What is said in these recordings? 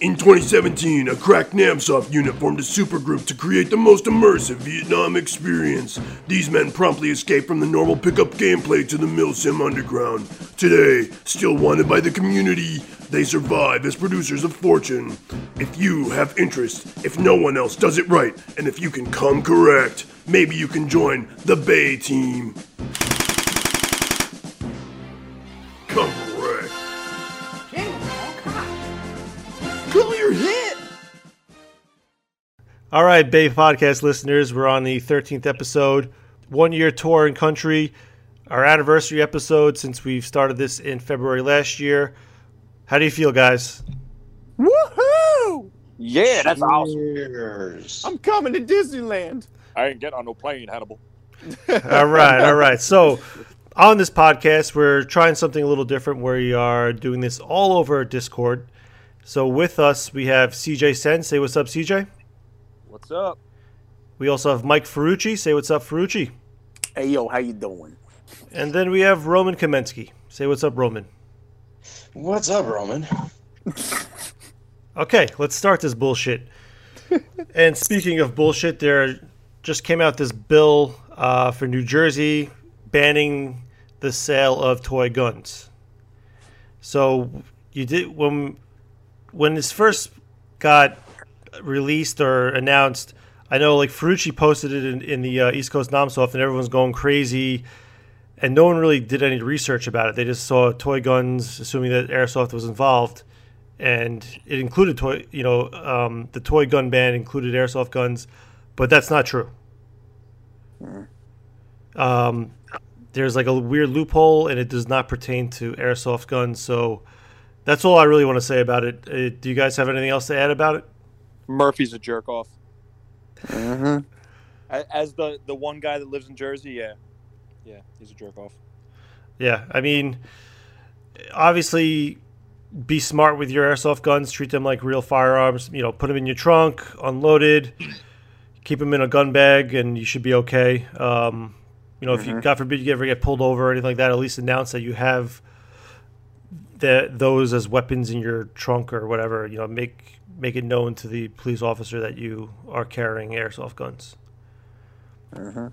In 2017, a cracked Namsoft unit formed a supergroup to create the most immersive Vietnam experience. These men promptly escaped from the normal pickup gameplay to the Milsim Underground. Today, still wanted by the community, they survive as producers of fortune. If you have interest, if no one else does it right, and if you can come correct, maybe you can join the BAE team. All right, BAE Podcast listeners, we're on the 13th episode, one year tour in country, our anniversary episode since we've started this in February last year. How do you feel, guys? Woohoo! Yeah, that's awesome. Cheers. I'm coming to Disneyland. I ain't getting on no plane, Hannibal. all right, all right. So, on this podcast, we're trying something a little different. where We are doing this all over Discord. So, with us, we have CJ Sen. Say what's up, CJ. What's up? We also have Mike Farucci. Say what's up, Farucci. Hey, yo, how you doing? And then we have Roman Kamensky. Say what's up, Roman. What's up, Roman? Okay, let's start this bullshit. and speaking of bullshit, there just came out this bill uh, for New Jersey banning the sale of toy guns. So you did when when this first got released or announced. I know like Farucci posted it in, in the uh, East Coast Namsoft, and everyone's going crazy. And no one really did any research about it. They just saw toy guns, assuming that airsoft was involved and it included toy. You know, um, the toy gun ban included airsoft guns, but that's not true. Um, there's like a weird loophole, and it does not pertain to airsoft guns. So that's all I really want to say about it. Uh, do you guys have anything else to add about it? Murphy's a jerk off. Mm-hmm. As the the one guy that lives in Jersey, yeah, yeah, he's a jerk off. Yeah, I mean, obviously, be smart with your airsoft guns. Treat them like real firearms. You know, put them in your trunk, unloaded. Keep them in a gun bag, and you should be okay. Um, you know, if you God forbid you ever get pulled over or anything like that, at least announce that you have that those as weapons in your trunk or whatever. You know, make make it known to the police officer that you are carrying airsoft guns. Mm-hmm.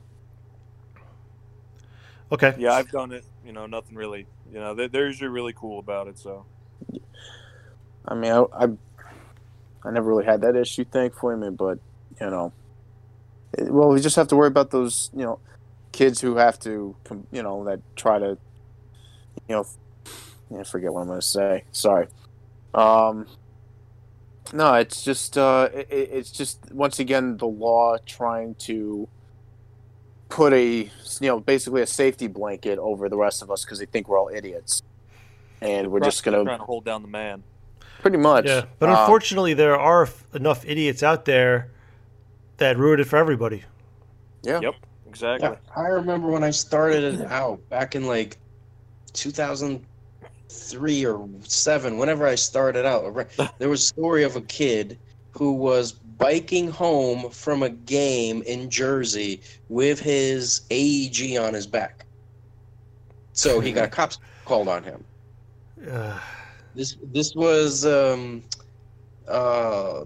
Okay. Yeah, I've done it. You know, nothing really. You know, they, they're usually really cool about it. So I mean, I, I, I never really had that issue, thankfully, man, but you know, it, well, we just have to worry about those, you know, kids who have to, com- you know, that try to, you know, I forget what I'm going to say. Sorry. Um, no, it's just, uh, it, it- it's just once again the law trying to put a, you know, basically a safety blanket over the rest of us because they think we're all idiots, and we're just They're going trying to to hold down the man. pretty much. Yeah, but uh, unfortunately, there are f- enough idiots out there that ruined it for everybody. yeah. Yep, exactly. Yeah, I remember when I started it out back in like 2003 or seven. Whenever I started out, there was a story of a kid who was biking home from a game in Jersey with his AEG on his back. So he got cops called on him. Uh, This this was um uh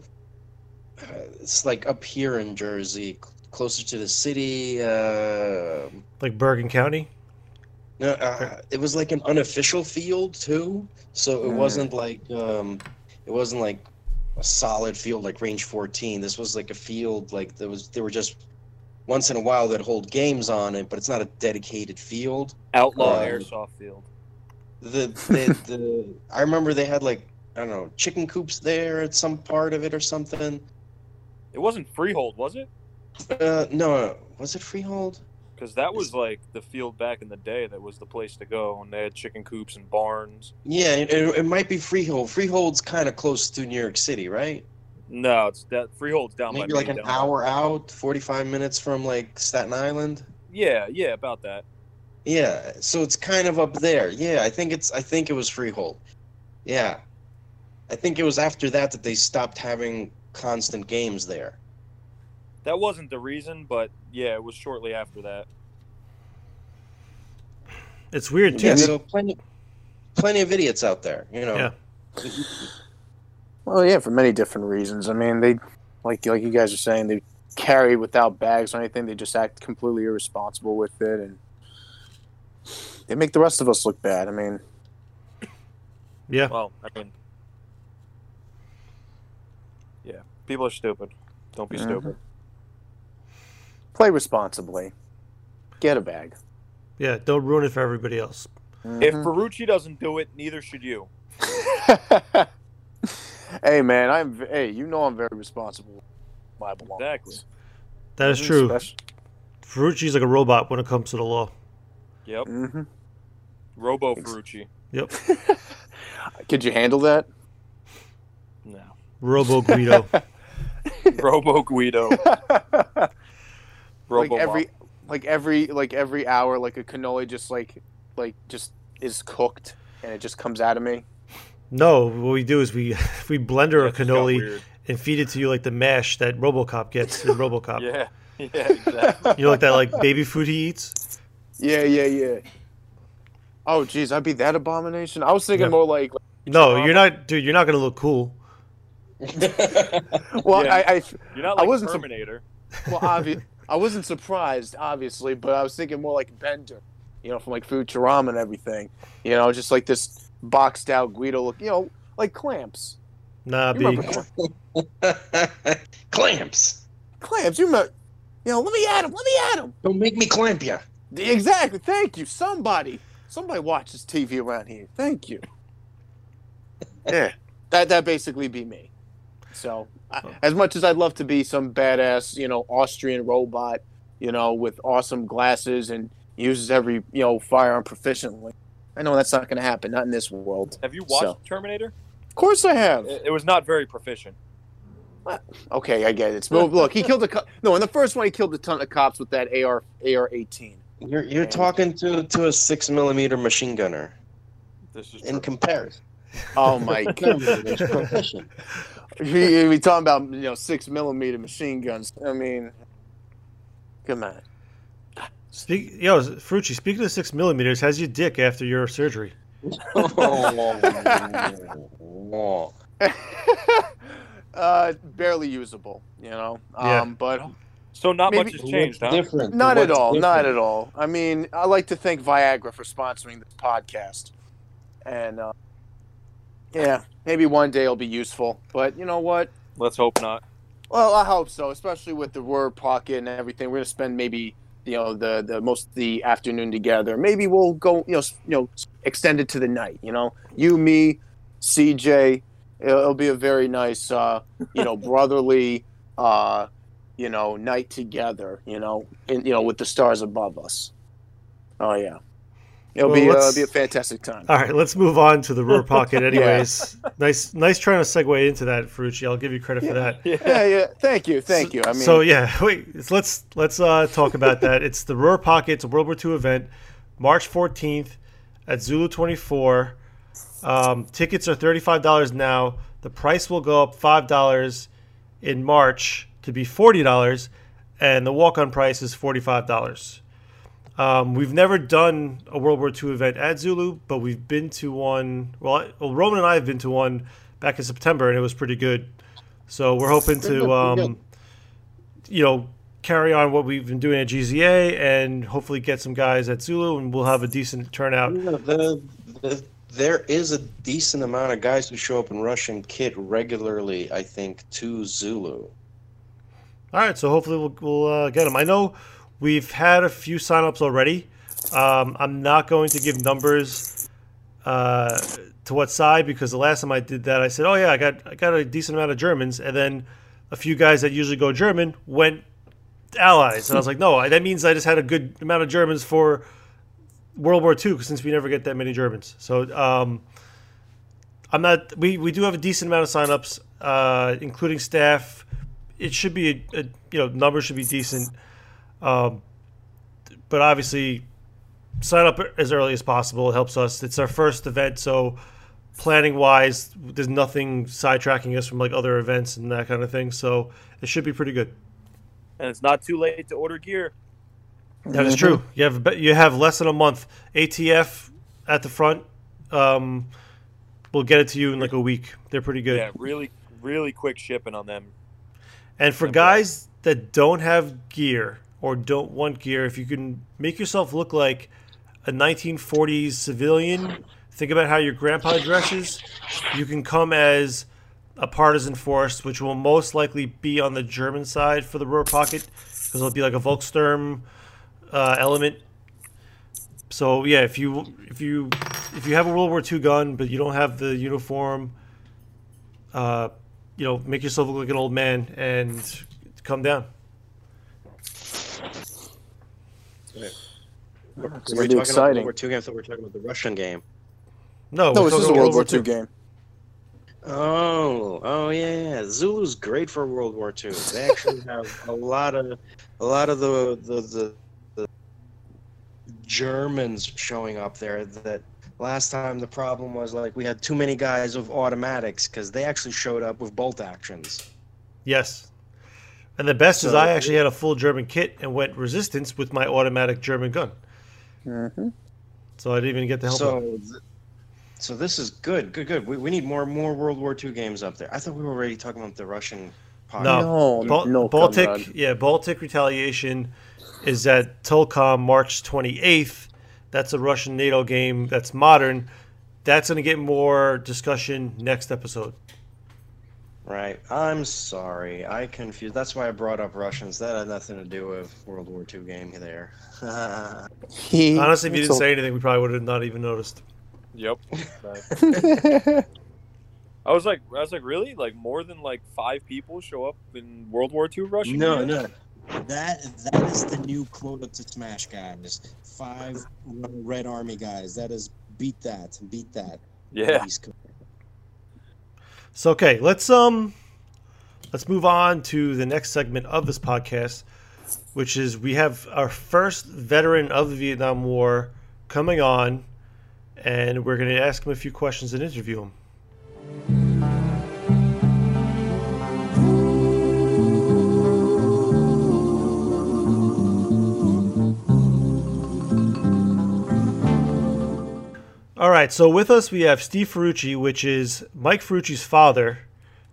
it's like up here in Jersey, cl- closer to the city. Uh, like Bergen County. No, uh, it was like an unofficial field too, so it Mm. wasn't like um, it wasn't like a solid field like Range 14. This was like a field like there was there were just once in a while that hold games on it, but it's not a dedicated field. Outlaw Um, airsoft field. The the, the I remember they had like I don't know chicken coops there at some part of it or something. It wasn't freehold, was it? Uh, no, was it Freehold? Because that was like the field back in the day. That was the place to go, and they had chicken coops and barns. Yeah, it, it might be Freehold. Freehold's kind of close to New York City, right? No, it's that freehold's down Maybe like an hour out, 45 minutes from like Staten Island. Yeah, yeah, about that. Yeah, so it's kind of up there. Yeah, I think it's I think it was Freehold. Yeah. I think it was after that that they stopped having constant games there. That wasn't the reason, but yeah, it was shortly after that. It's weird too. Yeah, so plenty plenty of idiots out there, you know. Yeah. Well, yeah, for many different reasons. I mean, they like like you guys are saying they carry without bags or anything. They just act completely irresponsible with it, and they make the rest of us look bad. I mean, Yeah. Well, I mean, yeah, people are stupid. Don't be Mhm. stupid. Play responsibly. Get a bag. Yeah. Don't ruin it for everybody else. If Mhm. Farucci doesn't do it, neither should you. hey man, I'm hey, you know I'm very responsible. with My belongings. Exactly. That is true. especially- Farucci's like a robot when it comes to the law. Yep. Mhm. Robo Ex- Farucci. Yep. Could you handle that? No. Robo Guido. Robo Guido. Like Robo every, like every, like every hour, like a cannoli just like, like just is cooked and it just comes out of me. no, what we do is we we blender a cannoli and feed it to you like the mash that RoboCop gets in RoboCop. Yeah. Yeah. Exactly. You know, like that like baby food he eats. Yeah, yeah, yeah. Oh, geez, I'd be that abomination. I was thinking Yeah. more like, No, you're not, dude. You're not gonna look cool. well, Yeah. I, I, You're not I wasn't sup- Terminator. well, obvi- I wasn't surprised, obviously, but I was thinking more like Bender, you know, from like Futurama and everything. You know, just like this boxed out Guido look, you know, like clamps. Nah, You B. Clamps. clamps? You remember? You know, let me at him. Let me at him. Don't make me clamp you. Exactly. Thank you. Somebody, somebody watches TV around here. Thank you. yeah, that that basically be me. So, I, as much as I'd love to be some badass, you know, Austrian robot, you know, with awesome glasses and uses every you know firearm proficiently, I know that's not going to happen. Not in this world. Have you watched So. Terminator? Of course, I have. It, it was not very proficient. Uh, okay, I get it. Well, look, he killed a co- no. In the first one, he killed a ton of cops with that AR AR eighteen. You're you're talking to to a six millimeter machine gunner. This is In true. comparison, Oh my god. It's proficient. we, we talking about you know six millimeter machine guns. I mean, come on. Speak, yo, Frucci. Speaking of six millimeters, how's your dick after your surgery? Uh, barely usable, you know. Yeah. Um, but So not Maybe- much has changed, huh? Different. not at What's all. Not at all. I mean, I like to thank Viagra for sponsoring this podcast, and uh, yeah, maybe one day it'll be useful. But you know what? Let's hope not. Well, I hope so, especially with the Ruhr pocket and everything. We're gonna spend maybe you know the the most of the afternoon together. Maybe we'll go you know you know extend it to the night. You know, you, me, CJ. It'll, it'll be a very nice uh, you know brotherly uh, you know night together. You know, in, you know with the stars above us. Oh yeah, it'll Well, be uh, be a fantastic time. All right, let's move on to the Ruhr pocket. Anyways, nice, nice trying to segue into that, Frucci. I'll give you credit for that. Yeah, yeah. Thank you, thank you. I mean, so yeah, wait. Let's let's uh, talk about that. It's the Ruhr Pocket. It's a World War II event, March fourteenth at Zulu twenty four. Um, tickets are thirty five dollars now. The price will go up five dollars in March to be forty dollars, and the walk on price is forty five dollars. Um, we've never done a World War II event at Zulu, but we've been to one. Well, I- well, Roman and I have been to one back in September, and it was pretty good. So we're hoping to, um, you know, carry on what we've been doing at GZA, and hopefully get some guys at Zulu, and we'll have a decent turnout. Yeah, the, the, there is a decent amount of guys who show up in Russian kit regularly, I think, to Zulu. All right, so hopefully we'll, we'll uh, get them. I know we've had a few signups already. Um, I'm not going to give numbers uh, to what side because the last time I did that, I said, "Oh yeah, I got I got a decent amount of Germans," and then a few guys that usually go German went allies, and I was like, "No, that means I just had a good amount of Germans for World War II since we never get that many Germans." So um, I'm not. We we do have a decent amount of signups, uh, including staff. It should be a, a you know numbers should be decent, um, but obviously sign up as early as possible. It helps us. It's our first event, so planning wise, there's nothing sidetracking us from like other events and that kind of thing. So it should be pretty good. And it's not too late to order gear. That is true. You have you have less than a month. ATF at the front. Um, we'll get it to you in like a week. They're pretty good. Yeah, really, really quick shipping on them. And for guys that don't have gear or don't want gear, if you can make yourself look like a 1940s civilian, think about how your grandpa dresses. You can come as a partisan force, which will most likely be on the German side for the Ruhr Pocket, because it'll be like a Volkssturm uh, element. So yeah, if you if you if you have a World War II gun but you don't have the uniform, uh, you know, make yourself look like an old man and come down. Ah, we're It's talking gonna be about. World War II game. I thought we're talking about the Russian game. No, No, we're this is a talking World War II. II game. Oh, oh yeah, yeah. Zulu's great for World War II. They actually have a lot of, a lot of the the, the the Germans showing up there. That last time the problem was like we had too many guys with automatics because they actually showed up with bolt actions. Yes. And the best is I actually had a full German kit and went resistance with my automatic German gun. hmm So I didn't even get to help So, th- so this is good, good, good. We, we need more more World War II games up there. I thought we were already talking about the Russian. Pocket. No. No, Bal- no, Baltic, comrade. yeah, Baltic Retaliation is at Tulcom March 28th. That's a Russian NATO game that's modern. That's going to get more discussion next episode. Right. I'm sorry. I confused. That's why I brought up Russians. That had nothing to do with World War II game there. He, Honestly, if you didn't so- say anything, we probably would have not even noticed. Yep. I was like, I was like, really? Like more than like five people show up in World War II Russian? no, games? no. That that is the new quota to smash, guys. Five Red Army guys. That is beat that. Beat that. Yeah. So okay, let's um let's move on to the next segment of this podcast, which is we have our first veteran of the Vietnam War coming on, and we're going to ask him a few questions and interview him. All right, so with us we have Steve Farucci, which is Mike Farucci's father,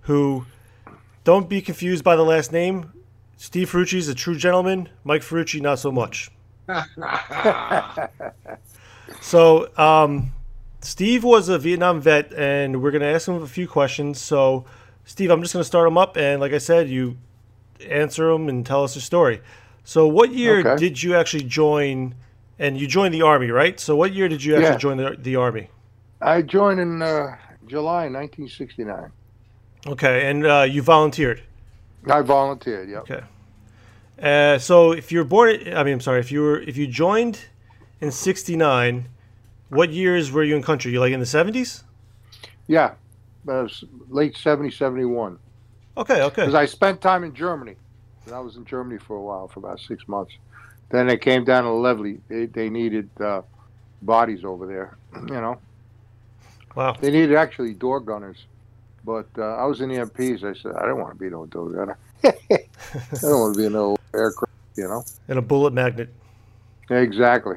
who don't be confused by the last name. Steve Farucci is a true gentleman. Mike Farucci, not so much. so, um, Steve was a Vietnam vet, and we're going to ask him a few questions. So, Steve, I'm just going to start him up, and like I said, you answer them and tell us your story. So, what year Okay. did you actually join? And you joined the army, right? So, what year did you actually Yeah. join the, the army? I joined in uh, July 1969. Okay, and uh, you volunteered. I volunteered. Yeah. Okay. Uh, so if you're born, I mean, I'm sorry, if you were, if you joined in '69, what years were you in country? You like in the '70s? Yeah, but it was late 70, 71. Okay, okay, Because I spent time in Germany. I was in Germany for a while, for about six months. Then they came down to Levely. They, they needed uh, bodies over there. You know, wow. they needed actually door gunners. But uh, I was in the MPs. I said, I don't want to be no door gunner. I don't want to be no aircraft, you know? And a bullet magnet. Exactly.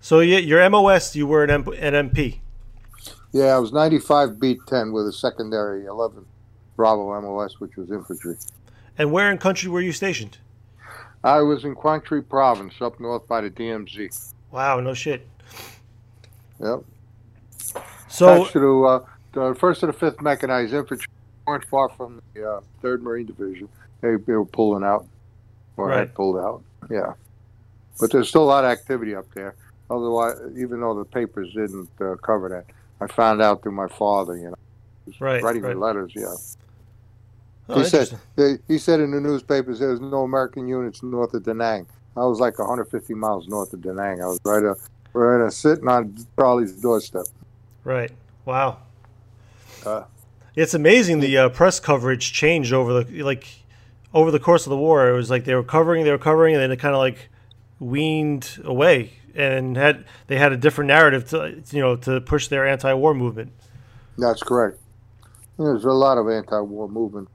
So yeah, your MOS, you were an, M- an MP. Yeah, I was 95 Bravo 10 with a secondary 11 Bravo MOS, which was infantry. And where in country were you stationed? I was in Quang Tri Province, up north by the DMZ. Wow, no shit. Yep. So Attached to uh, the first and the fifth mechanized infantry. weren't far from the uh, third Marine Division. They, they were pulling out, or Right. had pulled out. Yeah, but there's still a lot of activity up there. Otherwise, even though the papers didn't uh, cover that, I found out through my father. You know, He was Right, writing right. the letters. Yeah, oh, he said they, he said in the newspapers there was no American units north of Da Nang. I was like 150 miles north of Da Nang. I was right, uh, right uh, sitting on Charlie's doorstep. Right. Wow. Uh, it's amazing the uh, press coverage changed over the like over the course of the war. It was like they were covering, they were covering, and then it kind of like weaned away and had they had a different narrative to you know to push their anti-war movement. That's correct. There's a lot of anti-war movement,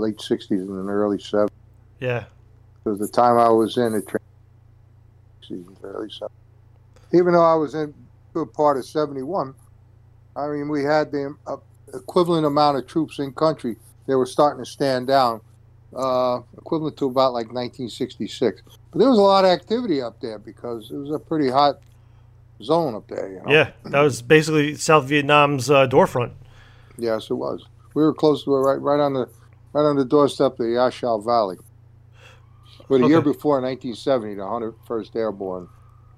late '60s and early '70s. Yeah. Because the time I was in it, '60s, early '70s. Even though I was in good part of '71, I mean, we had the uh, equivalent amount of troops in country. They were starting to stand down, uh, equivalent to about like 1966. But there was a lot of activity up there because it was a pretty hot zone up there. You know? Yeah, that was basically South Vietnam's uh, door front. Yes, it was. We were close to it, right, right on the, right on the doorstep of the A Shau Valley. But a year Okay. before, 1970, the 101st Airborne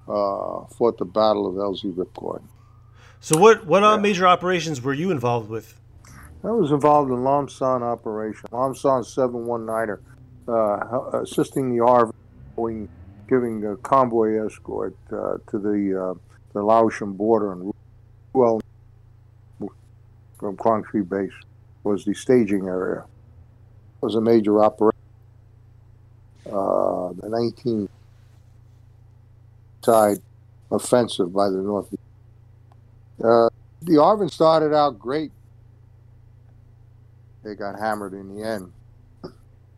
uh, fought the Battle of LZ Ripcord. So what what uh, Yeah. major operations were you involved with? I was involved in Lam Son operation. Lam Son 719er, uh, assisting the going- giving the convoy escort uh, to the uh, the Laotian border and well from Quang Tri base was the staging area. Was a major operation. Uh, the 19 side offensive by the North. Uh, the ARVN started out great they got hammered in the end.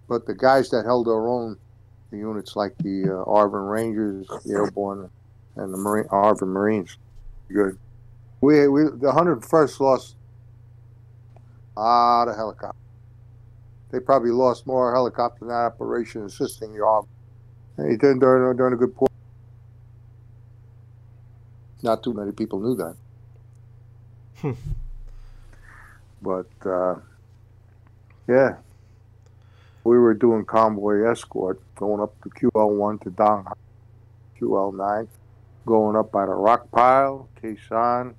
But the guys that held their own, the units like the uh, ARVN Rangers, the Airborne, and the Marine, ARVN Marines, good. We, we the 101st lost a lot of helicopters. They probably lost more helicopters in that operation assisting the. And he did during, during a good point. Not too many people knew that. Hmm. But uh, yeah, we were doing convoy escort, going up to QL1 to Dong, QL9, going up by the Rock Pile, Khe Sanh,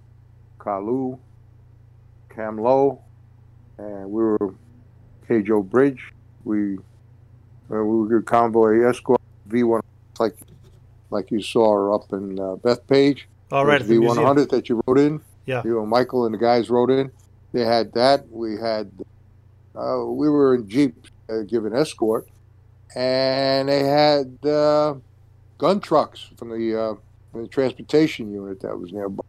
Kalu, Cam Lo, and we were Khe Gio Bridge. We uh, we were good convoy escort V1 like like you saw up in uh, Bethpage. All right, at the V museum. 100 that you wrote in. Yeah. You and Michael and the guys wrote in. They had that. We had, uh, we were in Jeep uh, giving escort, and they had uh, gun trucks from the, uh, from the transportation unit that was nearby.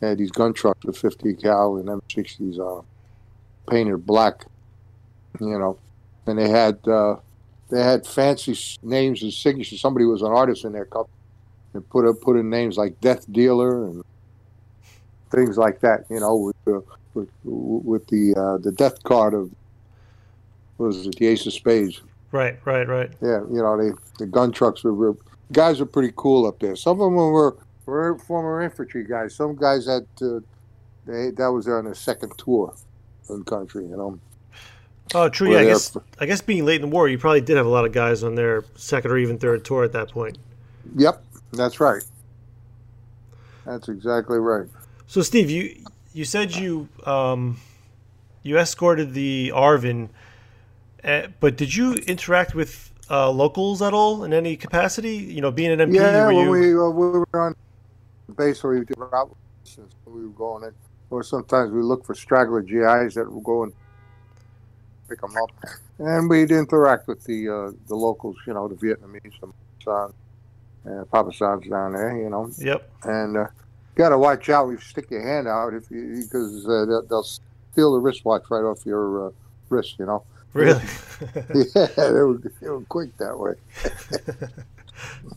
They had these gun trucks with 50 cal and M60s on painted black, you know, and they had uh, they had fancy names and signatures. Somebody was an artist in their cup and put up put in names like Death Dealer and things like that. You know, with the with, with the uh, the death card of what was it the Ace of Spades. Right, right, right. Yeah, you know, they the gun trucks were, were guys were pretty cool up there. Some of them were were former infantry guys. Some guys had uh, they that was there on their second tour in country. You know, Oh, true. Yeah, I guess for- I guess being late in the war, you probably did have a lot of guys on their second or even third tour at that point. Yep, that's right. That's exactly right. So, Steve, you you said you um, you escorted the ARVN, uh, but did you interact with uh, locals at all in any capacity? You know, being an MP, Yeah, were when you? we uh, we were on base or we did route we were going in, or sometimes we look for straggler GIs that were go and pick them up, and we'd interact with the uh, the locals, you know, the Vietnamese, the San, and Papa San's down there, you know, Yep. and uh, got to watch out. if You stick your hand out if you because uh, they'll, they'll steal the wristwatch right off your uh, wrist, you know. Really? yeah, they were they were quick that way.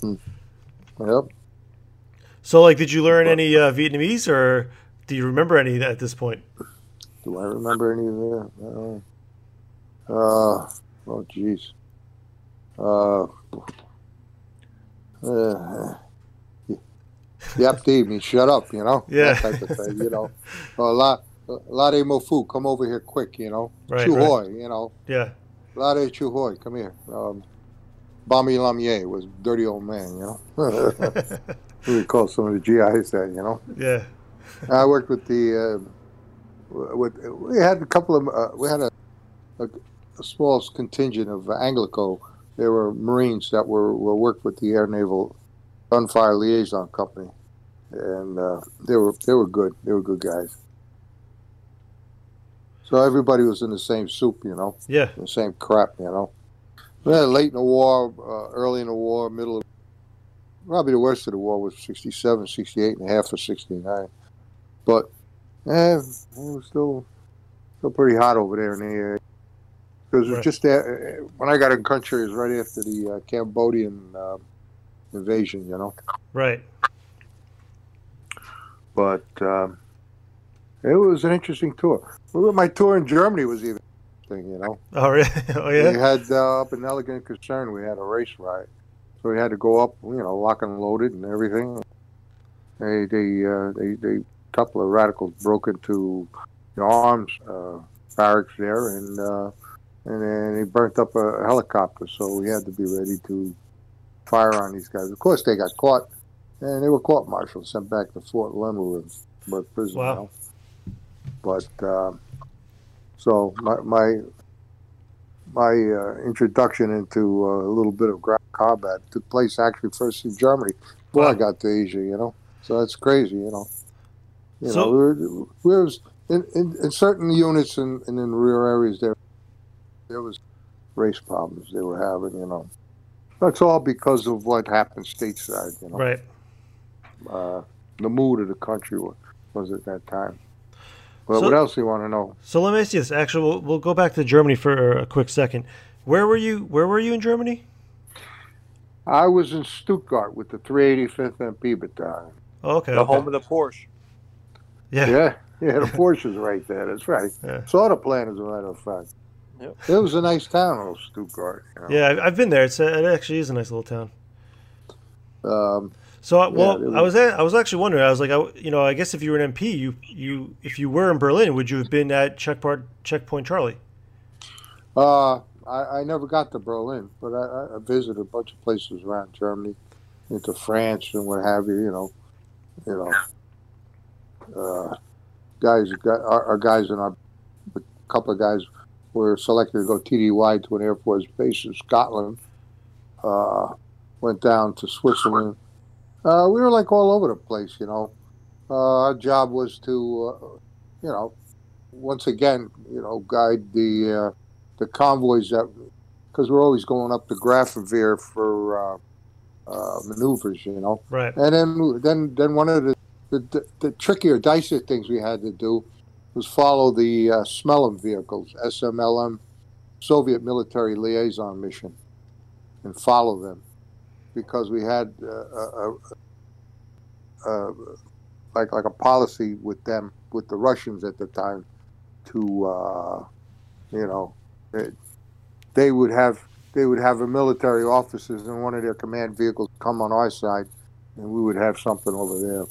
yep. so, like, did you learn any uh, Vietnamese, or do you remember any at this point? Do I remember any of that? Uh, oh, jeez. Uh, uh, yep, Steve, me shut up, you know? Yeah. That type of thing, you know? a lot, a lot of mofu, come over here quick, you know? Right, Chu right. You know? Yeah. A lot of Chu come here. Um, Bami Lamier was a dirty old man, you know? we call some of the GIs that, you know? Yeah. I worked with the uh, with we had a couple of uh, we had a, a, a small contingent of Anglico. There were Marines that were, were worked with the Air Naval Gunfire Liaison Company, and uh, they were they were good. They were good guys. So everybody was in the same soup, you know, Yeah. the same crap, you know. Yeah, late in the war, uh, early in the war, middle of probably the worst of the war was 67, 68 and a half or 69. But eh, it was still still pretty hot over there in the area. Because it was Right. just there, when I got in country, it was right after the uh, Cambodian uh, invasion, you know. Right. But um, it was an interesting tour. Well, My tour in Germany was even interesting, you know. Oh, really? Oh, yeah. We had uh, up in Elegant Concern, we had a race ride, so we had to go up, you know, lock and loaded and everything. They, they, uh, they, they, couple of radicals broke into the arms uh, barracks there, and uh, and then he burnt up a helicopter. So we had to be ready to fire on these guys. Of course, they got caught, and they were court-martialed, sent back to Fort Leonard, but prison Wow. now. But uh, so my my my uh, introduction into uh, a little bit of ground combat took place actually first in Germany before I got to Asia. You know, so that's crazy. You know, you So- know, we were, we was in, in, in certain units and, and in rear areas there there was race problems they were having. You know, that's all because of what happened stateside. You know, Right. uh, the mood of the country was, was at that time. Well, So- what else do you want to know? So let me ask you this. Actually, we'll, we'll go back to Germany for a quick second. Where were you? Where were you in Germany? I was in Stuttgart with the 385th MP battalion. Oh, okay. The okay. home of the Porsche. Yeah. Yeah, yeah, the Porsche's right there. That's right. Yeah. Saw the plan, as a matter of fact. Yep. It was a nice town, old Stuttgart. You know? Yeah, I've, I've been there. It's a, it actually is a nice little town. Um, So, uh, well, it I was at, I was actually wondering. I was like, I, you know, I guess if you were an MP, you you if you were in Berlin, would you have been at checkpoint checkpoint Charlie? uh, I, I never got to Berlin, but I, I visited a bunch of places around Germany, into France and what have you. You know, you know, uh, guys, got- our, our guys and our a couple of guys were selected to go TDY to an Air Force base in Scotland. Uh, went down to Switzerland. Uh, we were like all over the place, you know. Uh, our job was to, uh, you know, once again, you know, guide the uh, the convoys that because we're always going up to Grafenwehr for uh, uh, maneuvers, you know. Right. And then, then, then one of the, the, the trickier, dicier things we had to do was follow the uh, vehicles, SMLM, Soviet Military Liaison Mission, and follow them because we had uh, a, a, a, like like a policy with them, with the Russians at the time, to uh, you know, they, they would have they would have a military officers in one of their command vehicles come on our side, and we would have something over there.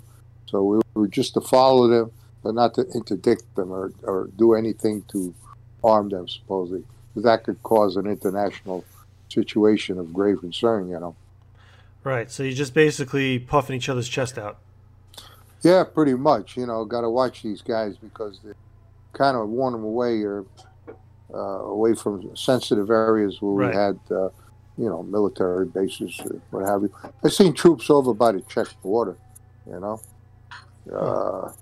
So we were just to follow them, but not to interdict them or, or do anything to harm them, supposedly. that could cause an international situation of grave concern, you know. Right. So you're just basically puffing each other's chest out. Yeah, pretty much. You know, got to watch these guys because they kind of warn them away or uh, away from sensitive areas where Right. we had, uh, you know, military bases or what have you. I've seen troops over by the Czech border. You know, uh,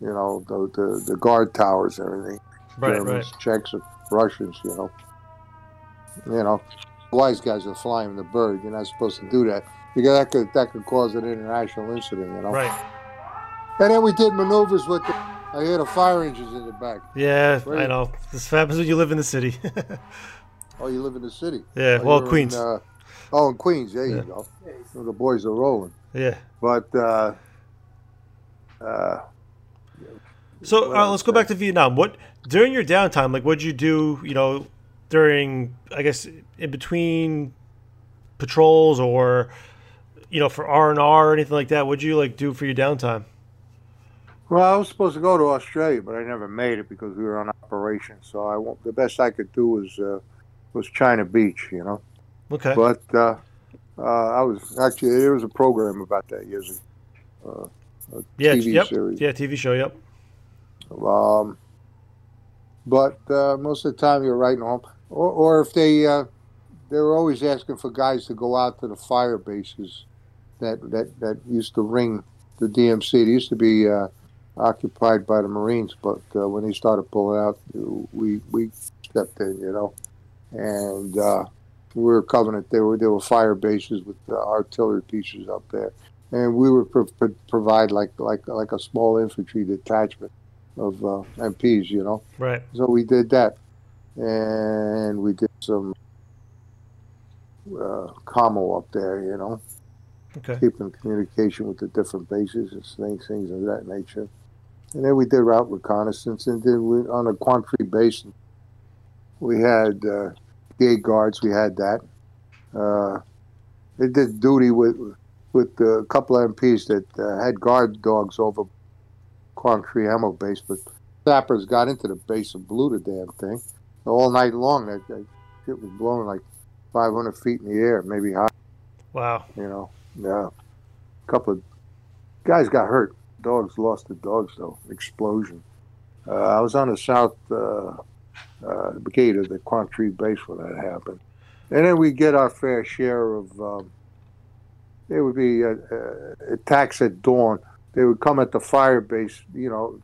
you know the, the the guard towers, and everything. Right. Germans, Right. Czechs, Russians. You know, you know, wise guys are flying the bird. You're not supposed to do that because that could that could cause an international incident. You know. Right. And then we did maneuvers with the. I hear the fire engines in the back. Yeah, I Right. know. This happens when you live in the city. Oh, you live in the city. yeah. Oh, Well, you're in, Queens. uh, oh, in Queens. There Yeah. you go. So the boys are rolling. yeah. But uh, uh, So What else let's go back to Vietnam. What during your downtime, like, what'd you do? You know, during I guess in between patrols or you know for R and R or anything like that. What'd you like do for your downtime? well, I was supposed to go to Australia, but I never made it because we were on operation. So I won't, the best I could do was uh, was China Beach, you know. Okay. But uh, uh, I was actually there was a program about that years ago. Uh, a yeah. TV yep. series. Yeah. TV show. Yep. Um, but uh, most of the time you're writing home, or, or if they uh, they were always asking for guys to go out to the fire bases that that that used to ring the DMZ. It used to be uh, occupied by the Marines, but uh, when they started pulling out, we we stepped in, you know, and uh, we were covering it. There were there were fire bases with artillery pieces up there, and we would pro- pro- provide like like like a small infantry detachment of uh, MPs, you know. Right. So we did that, and we did some uh, commo up there, you know, Okay. keeping communication with the different bases and things, things of that nature. and then we did route reconnaissance, and then we on a Quang Tri base. We had uh, gate guards. We had that. Uh, they did duty with with a couple of MPs that uh, had guard dogs over Quang Tri ammo base, but sappers got into the base and blew the damn thing all night long. That, that shit was blowing like 500 feet in the air, maybe high. Wow. You know, yeah. A couple of guys got hurt. Dogs lost the dogs though. Explosion. Uh, I was on the south uh, uh, gate of the Quang Tri base when that happened, and then we get our fair share of. Um, there would be uh, uh, attacks at dawn. They would come at the fire base, you know,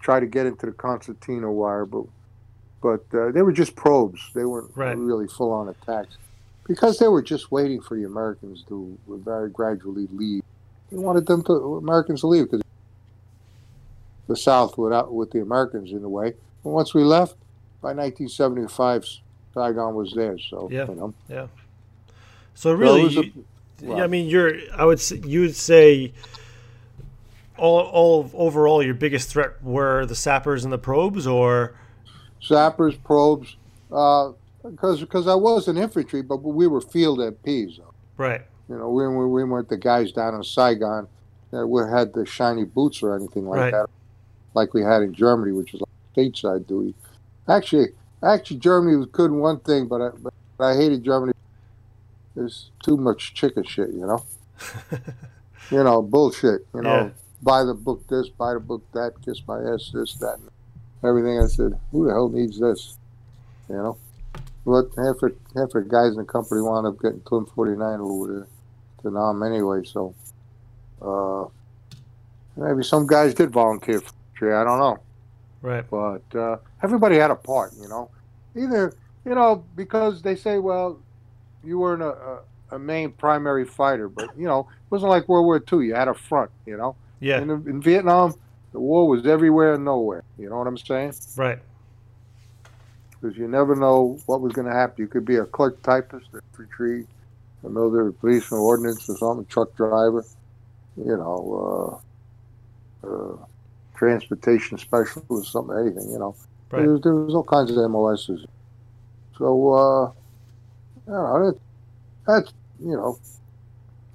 try to get into the concertina wire, but but uh, they were just probes. They weren't Right. really full on attacks because they were just waiting for the Americans to very gradually leave. They wanted them to Americans to leave because the South without with the Americans in the way. And once we left, by 1975, Saigon was there. So Yeah. you know, So So really, a- you- well- I mean, you're. I would. Say, you would say. All, all overall, your biggest threat were the sappers and the probes, or sappers, probes, uh, because because I was an infantry, but we were field MPs. Though. right? You know, we, we, we weren't the guys down in Saigon that we had the shiny boots or anything like Right. that, like we had in Germany, which was like stateside duty. Actually, actually, Germany was good in one thing, but I, but I hated Germany. There's too much chicken shit, you know. you know, bullshit. You know, Yeah. Buy the book this, buy the book that, kiss my ass this, that, and everything. I said, who the hell needs this? You know. But half the half the guys in the company wound up getting Twin 49 over there to Nam anyway. So uh, maybe some guys did volunteer for the. I don't know, Right. but uh, everybody had a part. You know, either you know because they say, well, you weren't a, a, a main primary fighter, but you know it wasn't like World War II. You had a front. You know, Yeah. in, in Vietnam, the war was everywhere and nowhere. You know what I'm saying? Right. because you never know what was going to happen. You could be a clerk typist, a retreat, a military policeman, ordnance, or something, truck driver, you know, uh, uh, transportation specialist, something, anything, you know. Right. There, was- there was all kinds of MOSs. So, uh, I don't know, that, that's, you know,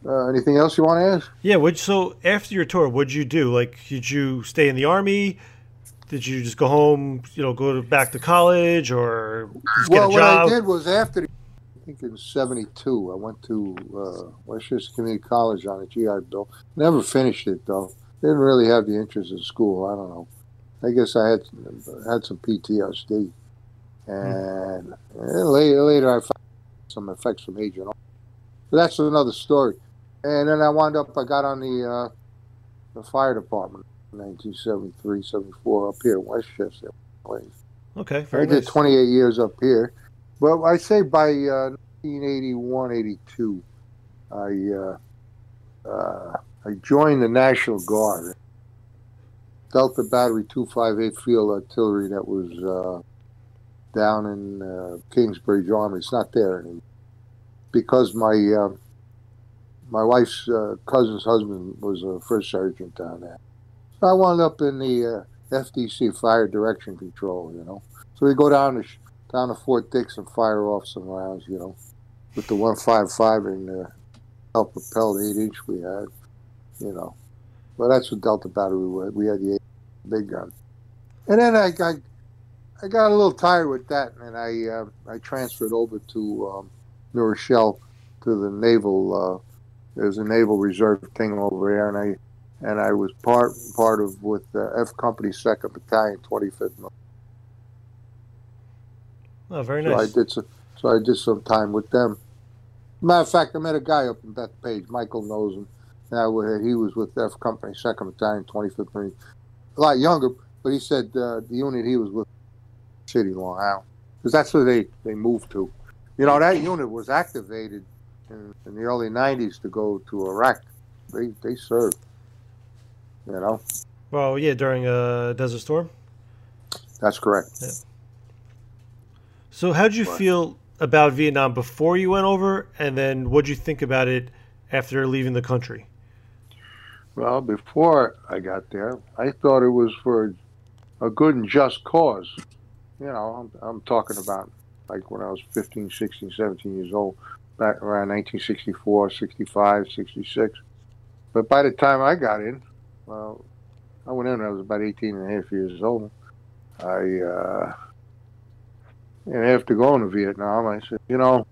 uh, anything else you want to ask? Yeah. Would so after your tour, what'd you do? Like, did you stay in the army? Did you just go home? You know, go to, back to college, or well, what? I did was after, the, I think in '72, I went to uh, Westchester Community College on a GI Bill. Never finished it though. Didn't really have the interest in school. I don't know. I guess I had had some PTSD, and, and later, later I found some effects from Agent. Orange. But that's another story. And then I wound up. I got on the uh, the fire department in 1973, 74 up here in Westchester. Place. okay. I Very did 28 years up here. Well, I say by uh, 1981, 82, I uh, uh, I joined the National Guard. Delta Battery 258 Field Artillery that was uh, down in uh, Kingsbridge Army. It's not there anymore because my uh, my wife's uh, cousin's husband was a first sergeant down there. So I wound up in the uh, FDC Fire Direction Control, you know. So we go down to down to Fort Dix and fire off some rounds, you know, with the 155 and the self propelled 8 inch we had, you know. Well, that's what Delta Battery was. We had the 8 big gun. And then I got, I got a little tired with that, and I uh, I transferred over to um, New Rochelle to the naval. There's a naval reserve thing over there, and I and I was part part of with uh, F Company Second Battalion, 25th. Oh, very nice. So I did some, so I did some time with them. Matter of fact, I met a guy up in Bethpage. Michael knows him. Now he was with F Company, Second Battalion, 25th Marine. A lot younger, but he said uh, the unit he was with, City, Long Island, because that's where they they moved to. You know, that unit was activated in, in the early 90s to go to Iraq. They they served. You know, Well, yeah, during a Desert Storm. that's correct. So, how did you Right. feel about Vietnam before you went over, and then what did you think about it after leaving the country? Well, before I got there, I thought it was for a good and just cause. You know, I'm, I'm talking about like when I was 15, 16, 17 years old, back around 1964, 65, 66. But by the time I got in, well, I went in when I was about 18 and a half years old. I, uh, and after going to Vietnam, I said, you know,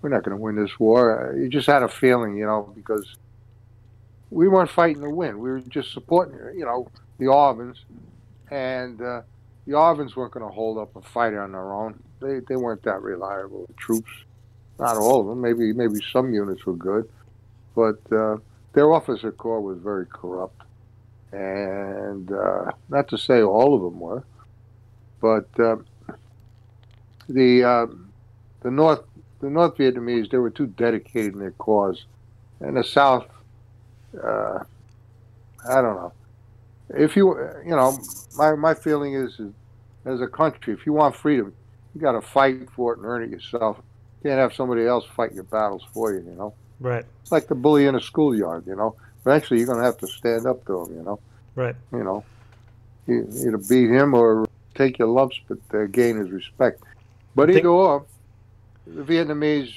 we're not going to win this war. You just had a feeling, you know, because we weren't fighting to win. We were just supporting, you know, the ARVNs, and uh, the ARVNs weren't going to hold up a fight on their own. They they weren't that reliable troops. Not all of them. Maybe maybe some units were good, but uh, their officer corps was very corrupt, and uh, not to say all of them were, but uh, the uh, the North the North Vietnamese they were too dedicated in their cause, and the South, uh, I don't know. If you you know my my feeling is as a country, if you want freedom, you got to fight for it and earn it yourself. You can't have somebody else fight your battles for you. You know, Right. it's like the bully in a schoolyard. You know, eventually you're going to have to stand up to him. You know, Right. you know, you, either beat him or take your lumps, but uh, gain his respect. But I think- either or, the Vietnamese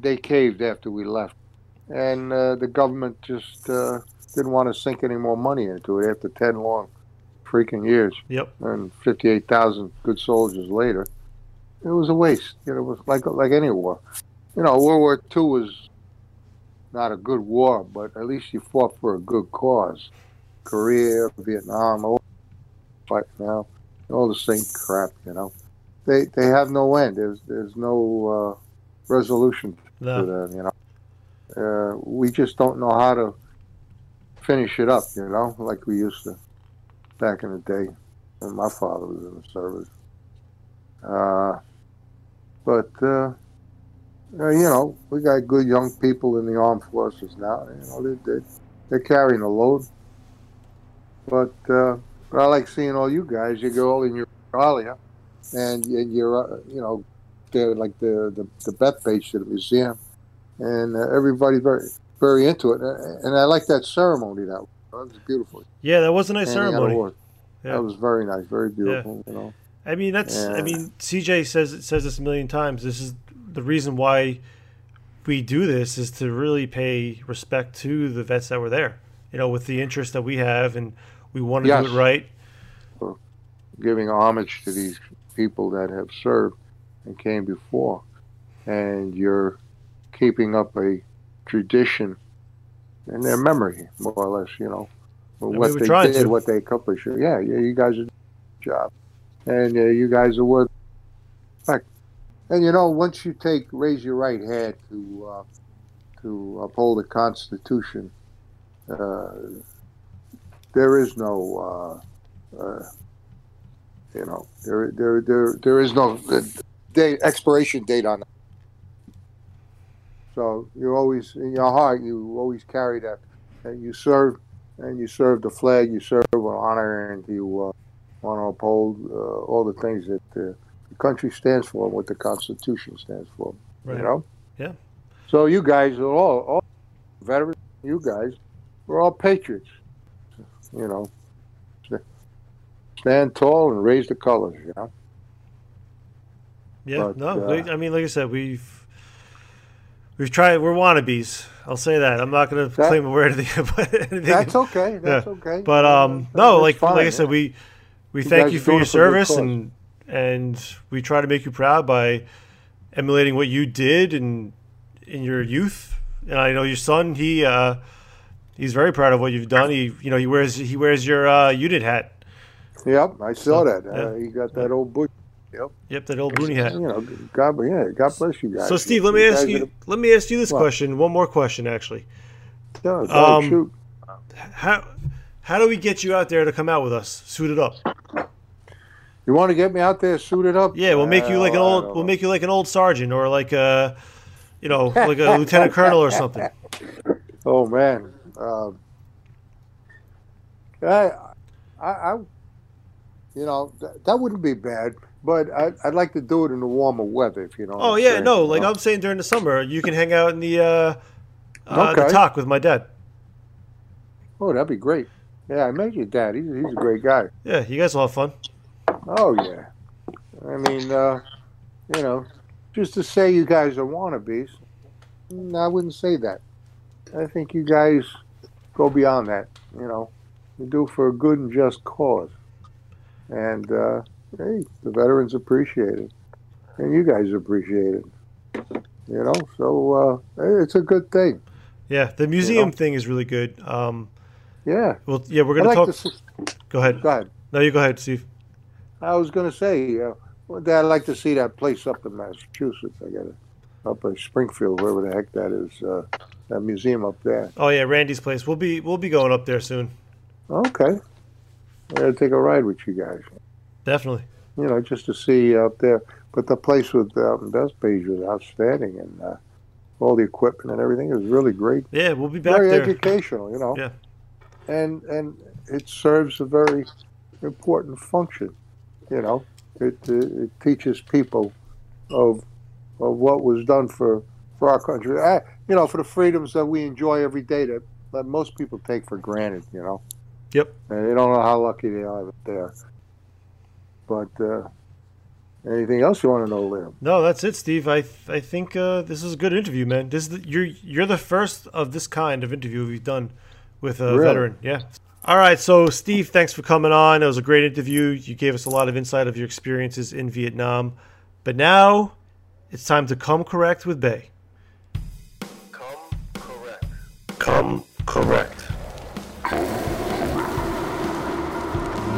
they caved after we left, and uh, the government just uh, didn't want to sink any more money into it after ten long freaking years Yep. and 58,000 good soldiers later, it was a waste. You know, it was like like any war. You know, World War II was not a good war, but at least you fought for a good cause. Korea, Vietnam, all fight now, all the same crap. You know, they they have no end. There's there's no uh, resolution to No. them. You know, uh, we just don't know how to finish it up. You know, like we used to back in the day when my father was in the service. Uh, but uh, uh, you know, we got good young people in the armed forces now. You know, they, they they're carrying a load. But uh, but I like seeing all you guys. You go all in your Australia, and, and you're uh, you know, they're like the the the Bethpage to the museum, and uh, everybody's very very into it. And I like that ceremony. That was beautiful. Yeah, that was a nice out ceremony. Yeah. That was very nice, very beautiful. You know. I mean, that's. I mean, CJ says it says this a million times. This is the reason why we do this is to really pay respect to the vets that were there. You know, with the interest that we have, and we want to Yes. do it right. giving homage to these people that have served and came before, and you're keeping up a tradition in their memory, more or less. You know, of we what they did, to. what they accomplished. Yeah, yeah, you guys are doing a good job, and uh, you guys are worth respect. And you know, once you take raise your right hand to uh, to uphold the Constitution, uh, there is no. Uh, uh, you know, there, there, there, there is no uh, date expiration date on that. So you always, in your heart, you always carry that. And you serve, and you serve the flag. You serve with honor, and you want to uphold uh, all the things that uh, the country stands for, and what the Constitution stands for. Right. You know. Yeah. So you guys are all, all veterans. You guys, we're all patriots. You know stand tall and raise the colors. You know. Yeah. But, no, uh, I mean, like I said, we've we've tried. We're wannabes. I'll say that. I'm not going to claim we're anything. But anything That's okay. That's okay. But um, Uh, no, like fine, like I said, yeah. we we You thank you for your it for a good service and and we try to make you proud by emulating what you did in in your youth. And I know your son, he uh, he's very proud of what you've done. He you know he wears he wears your uh, unit hat. Yep, I saw that. yeah. Uh, you got that old bush. Yep, Yep, that old boonie hat. You know, God, yeah, God bless you guys. So Steve, let me You ask you are let me ask you this What? question. One more question, actually. yeah, Um, shoot. How how do we get you out there to come out with us, suited up? You want to get me out there suited up? Yeah, we'll make you like an old we'll make you like an old sergeant or like a you know like a lieutenant colonel or something. Oh man, um, I, I, I, you know, that, that wouldn't be bad. But I, I'd like to do it in the warmer weather, if you know. Oh yeah, saying, no, like know? I'm saying during the summer, you can hang out in the uh, uh the talk with my dad. Oh, that'd be great. Yeah, I met your dad. He's, he's a great guy. Yeah, you guys will have fun. Oh yeah. I mean, uh, you know, just to say you guys are wannabes, I wouldn't say that. I think you guys go beyond that. You know, you do for a good and just cause, and uh, hey, the veterans appreciate it, and you guys appreciate it. You know, so uh, it's a good thing. Yeah, the museum thing is really good. Um, Yeah. well, yeah, we're gonna like talk. to see, Go ahead. go ahead. No, you go ahead, Steve. I was going to say, uh, day I'd like to see that place up in Massachusetts. I got it up in Springfield, wherever the heck that is. Uh, that museum up there. Oh yeah, Randy's place. We'll be we'll be going up there soon. Okay, I got to take a ride with you guys. Definitely. You know, just to see up there. But the place with um, Bethpage was outstanding, and uh, all the equipment and everything is really great. Yeah, we'll be back very there. educational, you know. Yeah. And and it serves a very important function. You know, it it teaches people of of what was done for for our country. Uh, you know, for the freedoms that we enjoy every day that that most people take for granted. You know. Yep. And they don't know how lucky they are that there. But uh, anything else you want to know, Liam? No, that's it, Steve. I th- I think uh, this is a good interview, man. This is the, you're you're the first of this kind of interview we've done with a Really? veteran. Yeah. All right, so Steve, thanks for coming on. It was a great interview. You gave us a lot of insight of your experiences in Vietnam. But now it's time to come correct with BAE. Come correct. Come correct.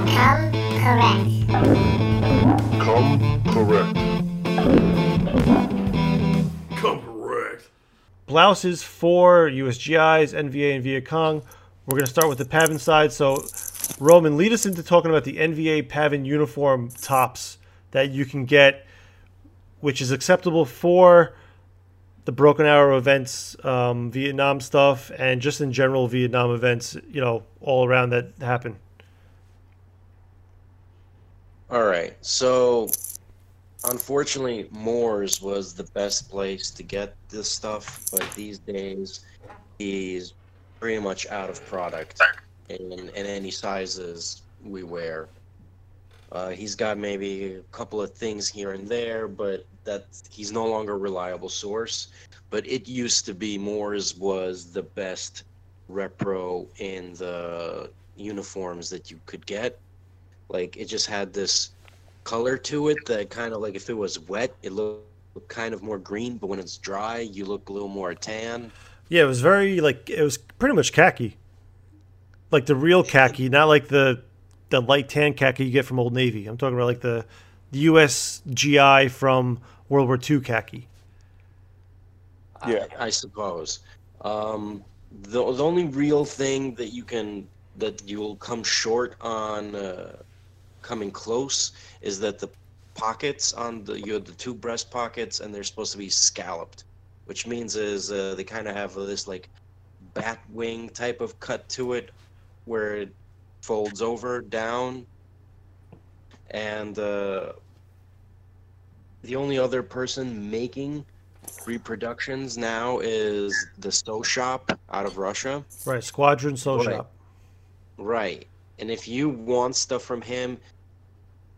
Come correct. Come correct. Blouses for USGIs, NVA, and Viet Cong. We're going to start with the Pavin side. So, Roman, lead us into talking about the NVA Pavin uniform tops that you can get, which is acceptable for the Broken Arrow events, um, Vietnam stuff, and just in general Vietnam events, you know, all around that happen. All right. So, unfortunately, Moore's was the best place to get this stuff, but these days he's pretty much out of product in, in any sizes we wear. Uh, he's got maybe a couple of things here and there, but that he's no longer a reliable source. But it used to be Moore's was the best repro in the uniforms that you could get. Like it just had this color to it that kind of like if it was wet, it looked kind of more green, but when it's dry, you look a little more tan. Yeah, it was very like it was pretty much khaki, like the real khaki, not like the the light tan khaki you get from Old Navy. I'm talking about like the the U.S. GI from World War II khaki. Yeah. I, I suppose. Um, the the only real thing that you can that you'll come short on uh, coming close is that the pockets on the you have the two breast pockets and they're supposed to be scalloped, which means is uh, they kind of have this like bat wing type of cut to it where it folds over down and uh, the only other person making reproductions now is the Stow Shop out of Russia. Right, Squadron Right. Shop. Right. And if you want stuff from him,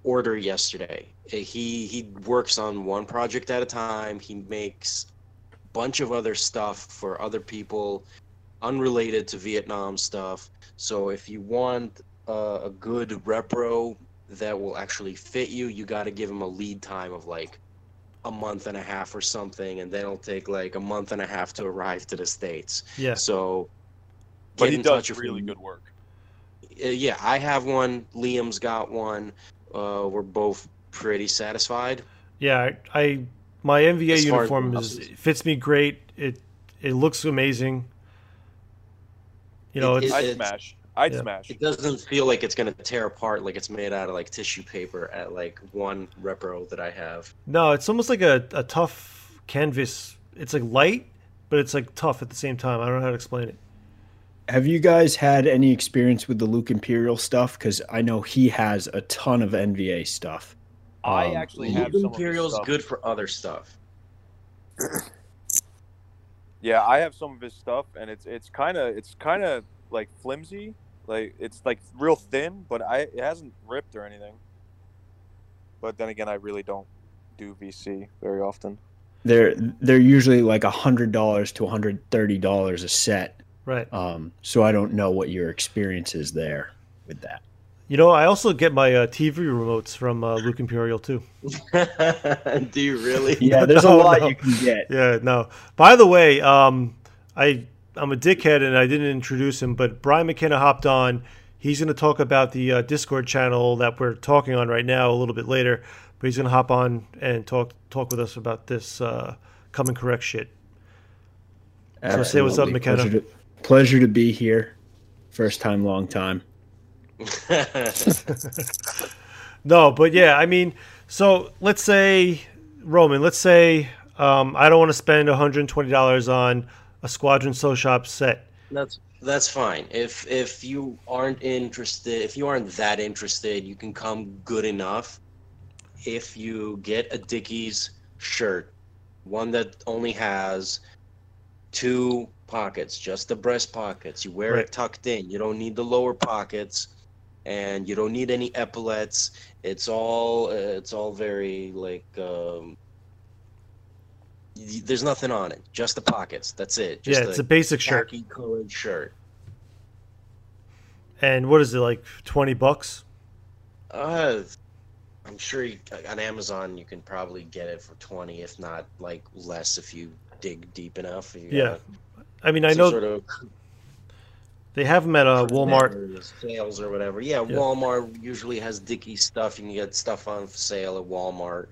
order yesterday. Uh, He he works on one project at a time. He makes a bunch of other stuff for other people unrelated to Vietnam stuff. So if you want uh, a good repro that will actually fit you, you got to give him a lead time of like a month and a half or something and then it'll take like a month and a half to arrive to the states. Yeah, So But he does really good work. Uh, yeah, I have one. Liam's got one. Uh, we're both pretty satisfied. yeah. I, I my NVA As far as uniform is fits me great. It it looks amazing. You know, It- it's I'd it's- smash. I'd yeah. smash. It doesn't feel like it's gonna tear apart like it's made out of like tissue paper at like one repro that I have. no, it's almost like a, a tough canvas. It's like light, but it's like tough at the same time. I don't know how to explain it. Have you guys had any experience with the Luke Imperial stuff? Because I know he has a ton of NVA stuff. I Um, actually Luke have some of Imperial's stuff. good for other stuff. Yeah, I have some of his stuff, and it's it's kind of it's kind of like flimsy. Like it's like real thin, but I it hasn't ripped or anything. But then again, I really don't do VC very often. They're they're usually like a hundred dollars to hundred thirty dollars a set. Right. Um, so I don't know what your experience is there with that. You know, I also get my uh, TV remotes from uh, Luke Imperial too. Do you really? Yeah, there's a lot no. you can get. Yeah, no. By the way, um, I I'm a dickhead and I didn't introduce him, but Brian McKenna hopped on. He's going to talk about the uh, Discord channel that we're talking on right now a little bit later. But he's going to hop on and talk talk with us about this uh, come and correct shit. So say what's up, McKenna. Pleasure to, pleasure to be here. First time, long time. No, but yeah, I mean, so let's say Roman, let's say um, I don't want to spend 120 dollars on a Squadron Soul Shop set. That's that's fine. If if you aren't interested, if you aren't that interested, you can come good enough. If you get a Dickies shirt, one that only has two pockets, just the breast pockets. You wear Right. it tucked in. You don't need the lower pockets, and you don't need any epaulets. It's all uh, it's all very like um, y- there's nothing on it. Just the pockets. That's it. Just yeah, it's a basic shirt. colored shirt. And what is it like 20 bucks? Uh, I'm sure you, on Amazon you can probably get it for twenty, if not like less, if you dig deep enough. You Yeah. got I mean, I know sort of they have them at a Walmart. sales or whatever. Yeah, Yeah. Walmart usually has Dickie stuff. You can get stuff on sale at Walmart.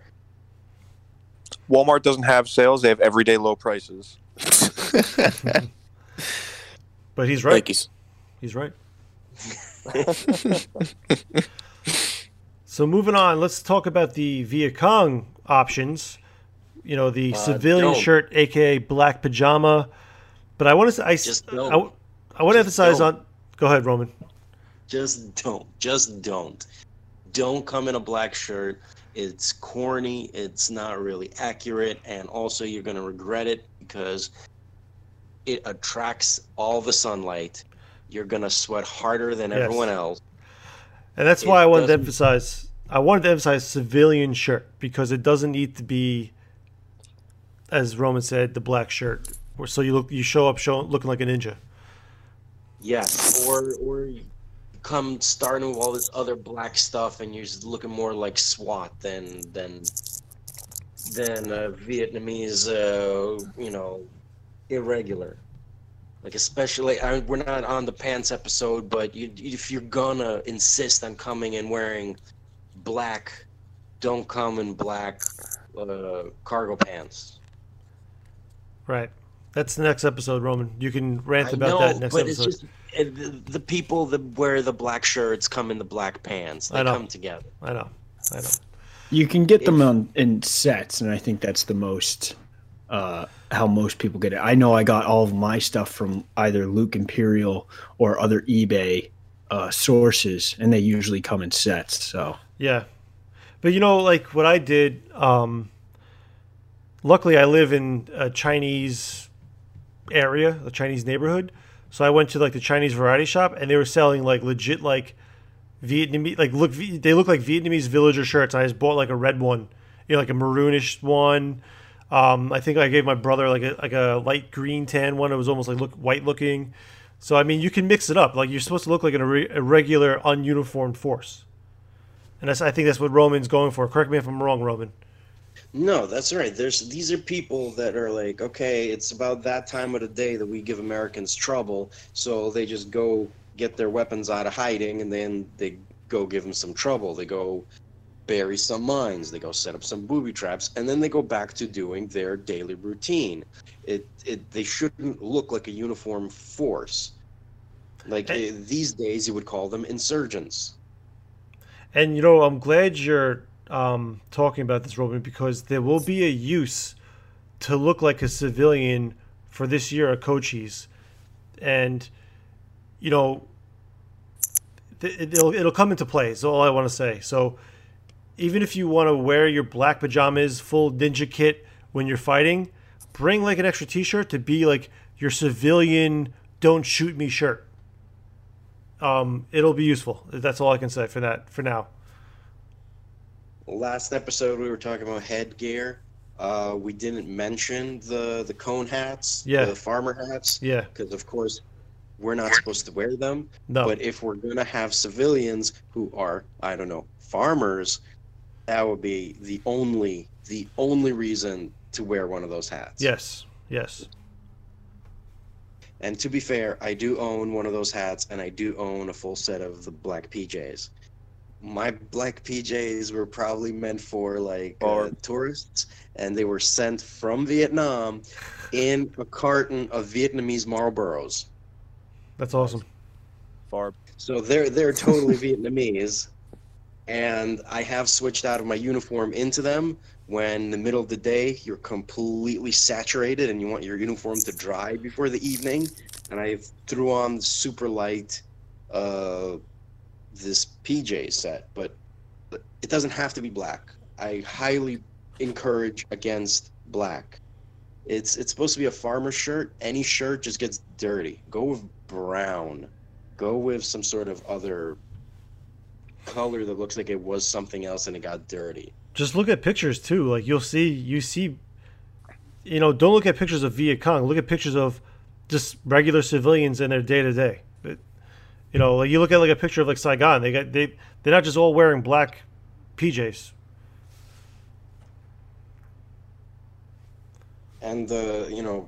Walmart doesn't have sales; they have everyday low prices. But he's right. Yankees. He's right. so moving on, let's talk about the Viet Cong options. You know, the Uh, civilian don't. shirt, aka black pajama. But I want to, I, Just I, don't. w- I want to emphasize don't. on. Go ahead, Roman. Just don't. Just don't. Don't come in a black shirt. It's corny. It's not really accurate. And also, you're going to regret it because it attracts all the sunlight. You're going to sweat harder than Yes. everyone else. And that's It why I wanted to emphasize. I wanted to emphasize civilian shirt because it doesn't need to be, as Roman said, the black shirt. Where- So you look, you show up, show, looking like a ninja. Yes. Or, or you come starting with all this other black stuff and you're just looking more like SWAT than, than, than uh, Vietnamese, uh, you know, irregular. Like especially, I, we're not on the pants episode, but you, if you're gonna insist on coming and wearing black, don't come in black uh, cargo pants. Right. That's the next episode, Roman. You can rant about know, that next but episode. it's just uh, the, the people that wear the black shirts come in the black pants. They I know. come together. I know. I know. You can get them on in sets, and I think that's the most uh, how most people get it. I know I got all of my stuff from either Luke Imperial or other eBay uh, sources, and they usually come in sets. So Yeah. But you know, like what I did, um, luckily I live in a Chinese area, the Chinese neighborhood. So I went to like the Chinese variety shop and they were selling like legit like Vietnamese like look they look like Vietnamese villager shirts. I just bought like a red one, you know, like a maroonish one. Um, I think I gave my brother like a like a light green tan one. It was almost like look white looking. So I mean, you can mix it up. Like you're supposed to look like an irre- irregular, ununiformed force. And I think that's what Roman's going for. Correct me if I'm wrong, Roman. No, that's right. There's these are people that are like, okay, it's about that time of the day that we give Americans trouble, so they just go get their weapons out of hiding, and then they go give them some trouble. They go bury some mines. They go set up some booby traps, and then they go back to doing their daily routine. It it they shouldn't look like a uniform force. Like Eh. eh, these days, you would call them insurgents. And you know, I'm glad you're um, talking about this, Roman, because there will be a use to look like a civilian for this year at Cochise, and you know, it'll it'll come into play. Is all I want to say. So, even if you want to wear your black pajamas, full ninja kit when you're fighting, bring like an extra T-shirt to be like your civilian "Don't shoot me" shirt. um, it'll be useful. That's all I can say for that for now. Last episode we were talking about headgear. Uh, we didn't mention the the cone hats, Yeah. the farmer hats, Yeah, because of course we're not supposed to wear them. no, But if we're gonna have civilians who are, I don't know, farmers, that would be the only the only reason to wear one of those hats. yes, yes. And to be fair, I do own one of those hats, and I do own a full set of the black PJs. My black PJs were probably meant for like uh, tourists, and they were sent from Vietnam in a carton of Vietnamese Marlboros. That's awesome. Farb. So they're they're totally Vietnamese, and I have switched out of my uniform into them when in the middle of the day you're completely saturated and you want your uniform to dry before the evening. And I threw on super light, uh, this PJ set, but it doesn't have to be black. I highly encourage against black. It's it's supposed to be a farmer shirt. Any shirt just gets dirty. Go with brown go with some sort of other color that looks like it was something else and it got dirty. Just look at pictures too. Like you'll see, you see, you know, don't look at pictures of Viet Cong. Look at pictures of just regular civilians in their day to day. You know, like you look at like a picture of like Saigon. They got they they're not just all wearing black PJs. And the, you know,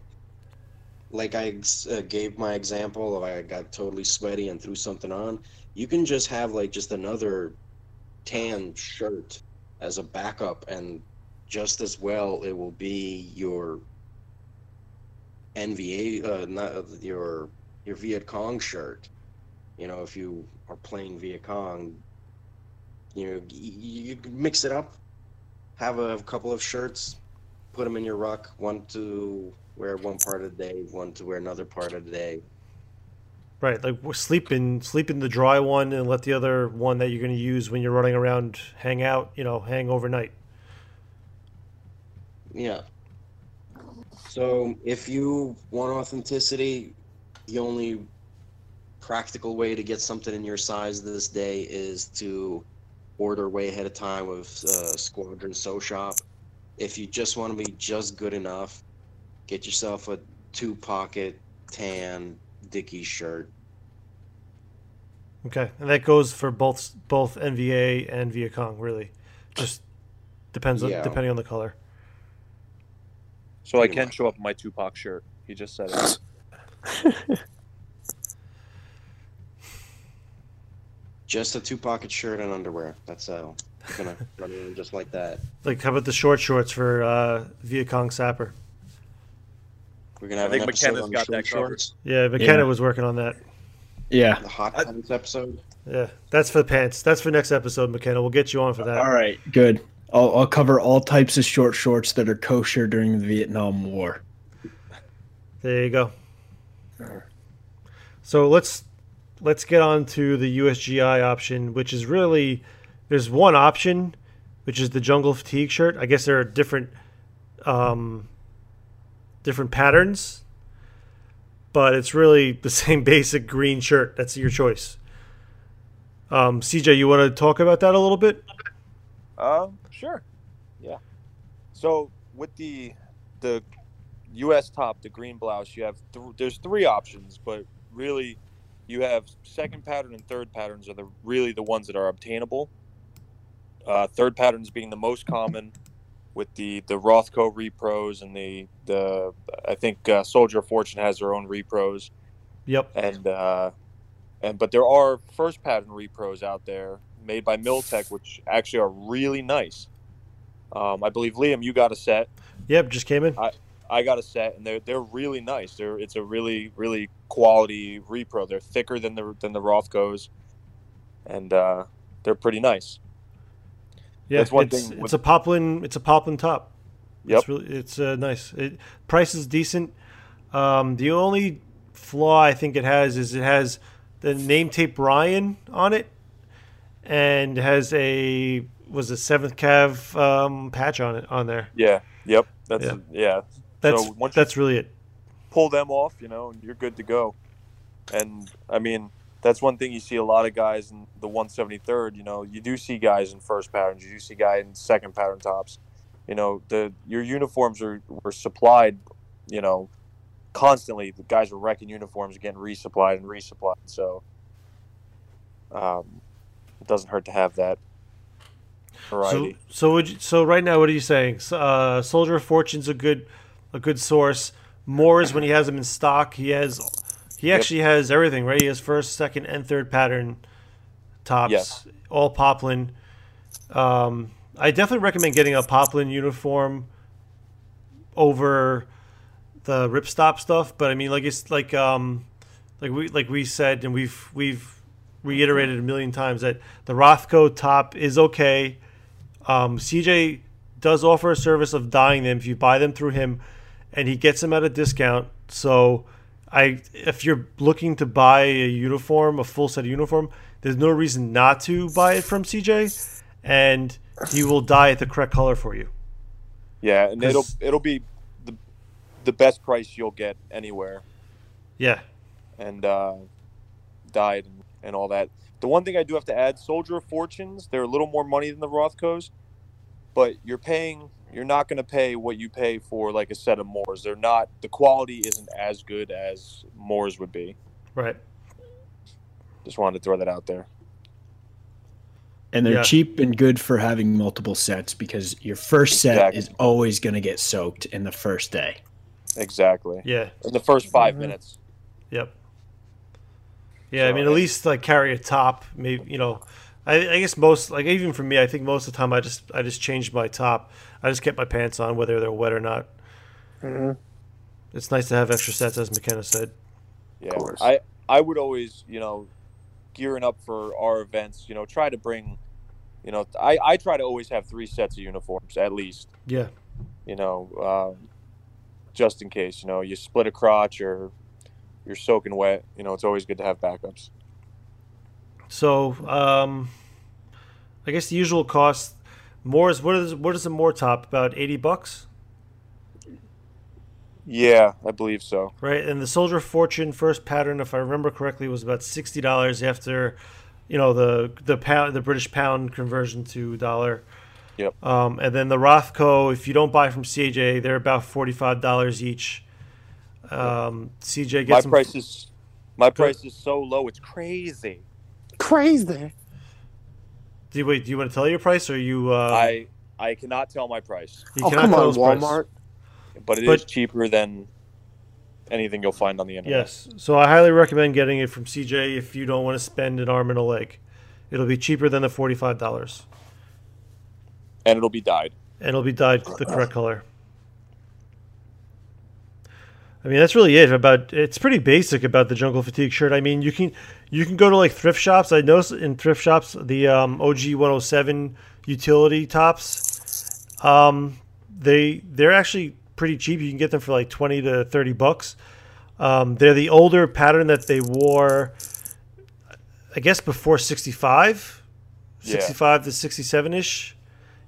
like I uh, gave my example of I got totally sweaty and threw something on. You can just have like just another tan shirt as a backup, and just as well it will be your NVA, uh, not your your Viet Cong shirt. You know, if you are playing Viet Cong, you know, you, you mix it up. Have a couple of shirts, put them in your ruck. One to wear one part of the day, one to wear another part of the day. Right, like we're sleeping, sleep in the dry one, and let the other one that you're going to use when you're running around hang out. You know, hang overnight. Yeah. So if you want authenticity, the only practical way to get something in your size this day is to order way ahead of time with uh, Squadron Sew Shop. If you just want to be just good enough, get yourself a two pocket tan Dickies shirt. Okay, and that goes for both both NVA and Viet Cong. Really, just depends on Yeah. depending on the color. So I can much. show up in my Tupac shirt. He just said it. Just a two pocket shirt and underwear. That's all. You're gonna run around just like that. Like, how about the short shorts for uh, Viet Cong Sapper? We're gonna have I think an episode McKenna's on got short that covered. shorts. Yeah, McKenna Yeah. was working on that. Yeah. The hot pants episode. Yeah, that's for the pants. That's for next episode, McKenna. We'll get you on for that. All right. Good. I'll, I'll cover all types of short shorts that are kosher during the Vietnam War. There you go. So let's let's get on to the USGI option, which is really there's one option, which is the jungle fatigue shirt. I guess there are different um, different patterns, but it's really the same basic green shirt. That's your choice. Um, CJ, you want to talk about that a little bit? Um, sure. Yeah. So with the the U.S. top, the green blouse, you have th- there's three options, but really, you have second pattern and third patterns are the really the ones that are obtainable. Uh, third patterns being the most common, with the the Rothco repros and the the I think uh, Soldier of Fortune has their own repros Yep. and uh, and but there are first pattern repros out there made by Miltech, which actually are really nice. Um, I believe Liam, you got a set. Yep. Just came in. I got a set, and they're they're really nice. They're it's a really really quality repro. They're thicker than the than the Rothcos, and uh, they're pretty nice. Yeah, That's one it's, thing it's with- a poplin. It's a poplin top. Yep. It's really it's uh, nice. It, price is decent. Um, the only flaw I think it has is it has the name tape Ryan on it, and has a was a seventh cav um, patch on it on there. Yeah. Yep. That's Yeah. yeah. That's So once that's really it. pull them off, you know, and you're good to go. And I mean, that's one thing you see a lot of guys in the 173rd. You know, you do see guys in first patterns, you do see guys in second pattern tops. You know, the your uniforms are were supplied. You know, constantly. The guys are wrecking uniforms, getting resupplied and resupplied. So, um, it doesn't hurt to have that So, variety. so would you, so right now, what are you saying? Uh, Soldier of Fortune's a good, a good source. Moore's when he has them in stock, he has, he Yep. actually has everything, right? He has first, second, and third pattern tops, Yes. all poplin. Um, I definitely recommend getting a poplin uniform over the ripstop stuff. But I mean, like it's like um, like we like we said, and we've we've reiterated a million times that the Rothco top is okay. Um, CJ does offer a service of dyeing them if you buy them through him, and he gets them at a discount. So, I if you're looking to buy a uniform, a full set of uniform, there's no reason not to buy it from CJ, and he will dye it the correct color for you. yeah, and it'll it'll be the the best price you'll get anywhere. Yeah, and uh, died and, and all that. The one thing I do have to add, Soldier of Fortunes, they're a little more money than the Rothcos, but you're paying. You're not going to pay what you pay for like a set of Moors. They're not. The quality isn't as good as Moors would be. right. Just wanted to throw that out there. And they're Yeah. cheap and good for having multiple sets because your first set Exactly. is always going to get soaked in the first day. Exactly. Yeah. In the first 5 Mm-hmm. minutes. Yep. Yeah, I mean, at I- least like carry a top. Maybe you know, I, I guess most like even for me, I think most of the time I just I just changed my top. I just kept my pants on whether they're wet or not. Mhm. It's nice to have extra sets, as McKenna said. Yeah. course. I I would always, you know, gearing up for our events, you know, try to bring, you know, I I try to always have three sets of uniforms at least. Yeah. you know, um, just in case, you know, you split a crotch or you're soaking wet, you know, it's always good to have backups. So, um, I guess the usual cost. More is what is what is a more top? About eighty bucks, Yeah, I believe so. right? And the Soldier Fortune first pattern, if I remember correctly, was about sixty dollars after, you know, the the pound the British pound conversion to dollar. Yep. Um, and then the Rothco, if you don't buy from CJ, they're about forty five dollars each. Um, CJ My gets them- price is my price is so low, it's crazy. Crazy. Do you, wait, do you want to tell your price, or you? Uh, I I cannot tell my price, you Oh cannot come tell on, his price. Walmart. but it is But- cheaper than anything you'll find on the internet. Yes. So I highly recommend getting it from CJ if you don't want to spend an arm and a leg. It'll be cheaper than the forty-five dollars, And it'll be dyed. and it'll be dyed the correct color. I mean, that's really it. About it's pretty basic about the jungle fatigue shirt. I mean, you can you can go to like thrift shops. I noticed in thrift shops the um, OG 107 utility tops. Um, they they're actually pretty cheap. You can get them for like twenty to thirty bucks. Um, they're the older pattern that they wore, I guess, before 65, Yeah. 65 to 67 ish.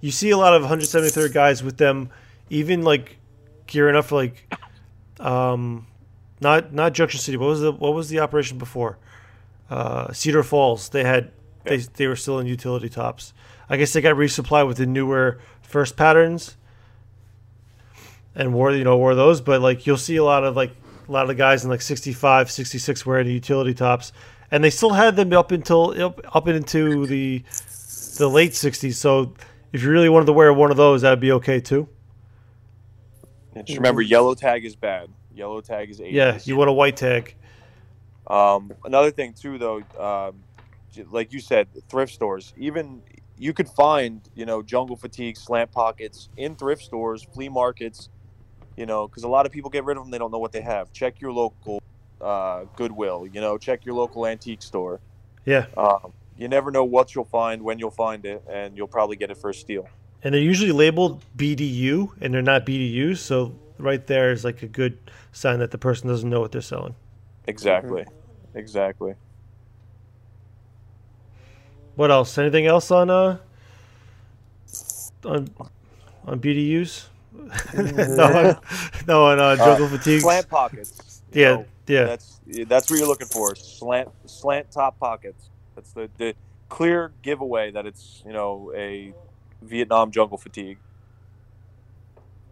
You see a lot of 173rd guys with them, even like gearing up for like, um, not not Junction City. What was the what was the operation before? Uh, Cedar Falls. They had they they were still in utility tops. I guess they got resupplied with the newer first patterns and wore you know wore those but like you'll see a lot of like a lot of the guys in like 65 66 wearing the utility tops and they still had them up until up, up into the the late 60s so if you really wanted to wear one of those that would be okay too And just remember, yellow tag is bad. Yellow tag is 80s. yeah you want a white tag Um, another thing too, though, um, like you said, thrift stores. Even you could find, you know, jungle fatigue slant pockets in thrift stores, flea markets. You know, because a lot of people get rid of them. They don't know what they have. Check your local uh, Goodwill. You know, check your local antique store. yeah Um, you never know what you'll find, when you'll find it, and you'll probably get it for a steal. And they're usually labeled bdu and they're not bdus so right there is like a good sign that the person doesn't know what they're selling Exactly. Exactly. what else anything else on uh on on bdus no on, no on uh, jungle fatigue Slant pockets. you Yeah, know, Yeah. That's that's what you're looking for. Slant slant top pockets. That's the, the clear giveaway that it's you know a Vietnam jungle fatigue.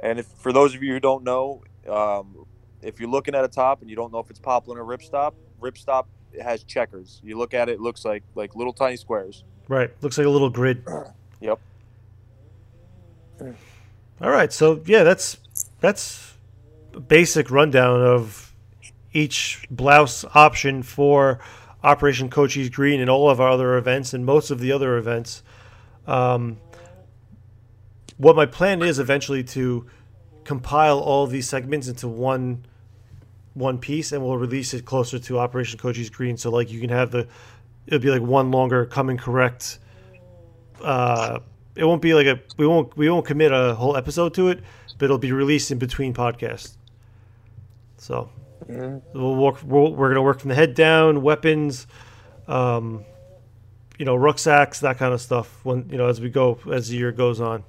And if for those of you who don't know, um, if you're looking at a top and you don't know if it's poplin or ripstop, ripstop has checkers. You look at it, it looks like like little tiny squares. Right. Looks like a little grid. Yep. All right. So yeah, that's that's a basic rundown of each blouse option for Operation Cochise Green and all of our other events and most of the other events. Um, what my plan is eventually to compile all these segments into one one piece and we'll release it closer to Operation Cochise Green. So like you can have the it'll be like one longer coming correct uh it won't be like a we won't we won't commit a whole episode to it but it'll be released in between podcasts. So we'll work we'll, we're gonna work from the head down weapons um you know rucksacks that kind of stuff when you know as we go as the year goes on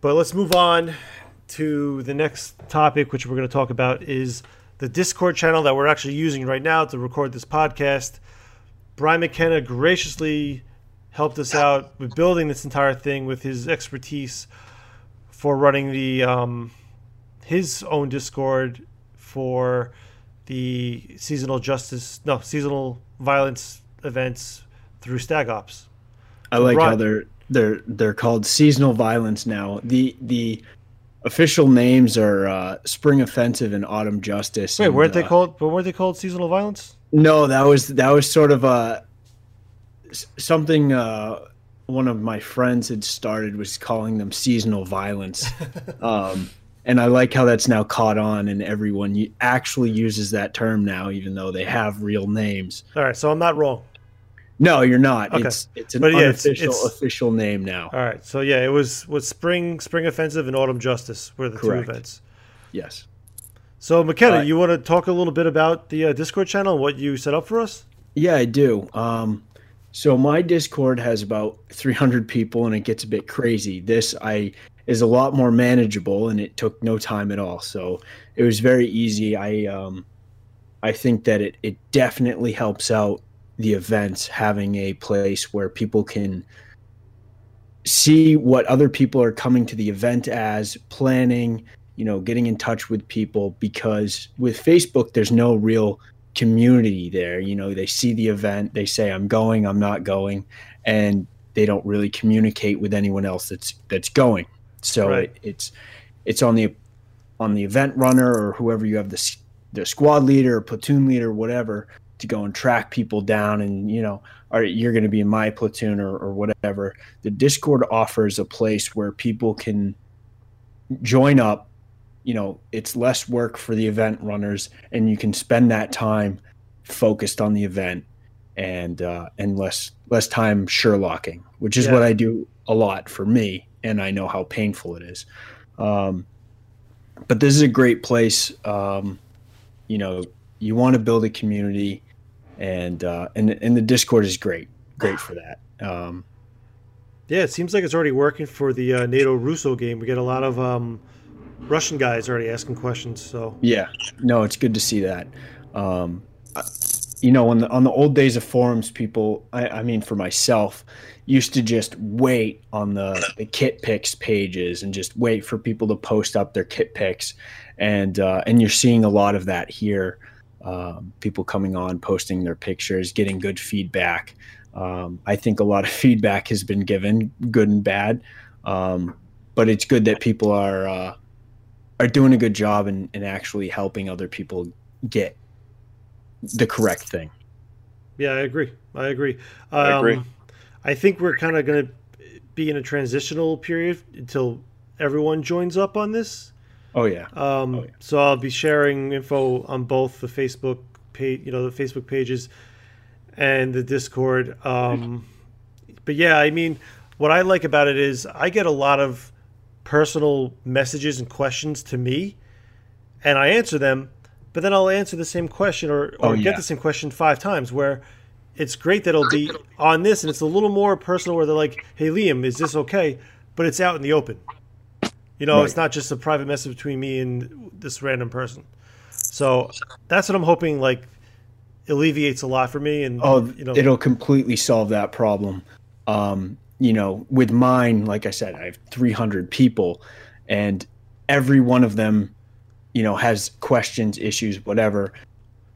but let's move on to the next topic which we're going to talk about is the discord channel that we're actually using right now to record this podcast. Brian mckenna graciously helped us out with building this entire thing with his expertise for running the um, his own discord for the seasonal justice no seasonal violence events through stag ops. I like how they're they're they're called seasonal violence now. The the official names are uh, Spring Offensive and Autumn Justice. wait and, weren't they uh, called but weren't they called seasonal violence No, that was that was sort of a s- something uh, one of my friends had started was calling them seasonal violence. um, and I like how that's now caught on and everyone actually uses that term now, even though they have real names. all right so i'm not wrong No, you're not. Okay. It's it's an yeah, unofficial it's- official name now. all right so yeah it was was spring spring offensive and autumn justice were the Correct. two events Yes. so mckenna Uh, you want to talk a little bit about the uh, discord channel and what you set up for us Yeah, I do. Um, so my Discord has about 300 people, and it gets a bit crazy. This I is a lot more manageable, and it took no time at all. So it was very easy. I um, I think that it it definitely helps out the events having a place where people can see what other people are coming to the event as planning you know getting in touch with people because with facebook there's no real community there you know they see the event they say i'm going i'm not going and they don't really communicate with anyone else that's that's going so Right. it, it's it's on the on the event runner or whoever you have the the squad leader or platoon leader whatever to go and track people down and you know right you're going to be in my platoon or, or whatever the discord offers a place where people can join up you know it's less work for the event runners and you can spend that time focused on the event and uh, and less less time sherlocking which is Yeah. what i do a lot for me and i know how painful it is um, but this is a great place um, you know you want to build a community and uh, and and the discord is great great for that um, Yeah, it seems like it's already working for the uh, NATO Russo game. We get a lot of um, Russian guys already asking questions. So Yeah, no, it's good to see that. Um, you know, on the on the old days of forums, people, I, I mean, for myself, used to just wait on the the kit picks pages and just wait for people to post up their kit picks, and uh, and you're seeing a lot of that here. Um, people coming on, posting their pictures, getting good feedback. Um, I think a lot of feedback has been given, good and bad, um, but it's good that people are. Uh, are doing a good job and in actually helping other people get the correct thing. yeah, I agree. I agree. Um, I agree. I think we're kind of going to be in a transitional period until everyone joins up on this. Oh yeah. Um, Oh, yeah. So I'll be sharing info on both the Facebook page, you know, the Facebook pages and the Discord. Um, but yeah, I mean, what I like about it is I get a lot of personal messages and questions to me, and I answer them. But then I'll answer the same question or, or Oh, get the same question five times. Where it's great that it'll be on this, and it's a little more personal. Where they're like, "Hey, Liam, is this okay?" But it's out in the open. You know, it's not just a private message between me and this random person. So that's what I'm hoping like alleviates a lot for me. And Oh, you know, it'll completely solve that problem. Um, you know, with mine, like I said, I have 300 people, and every one of them, you know, has questions, issues, whatever.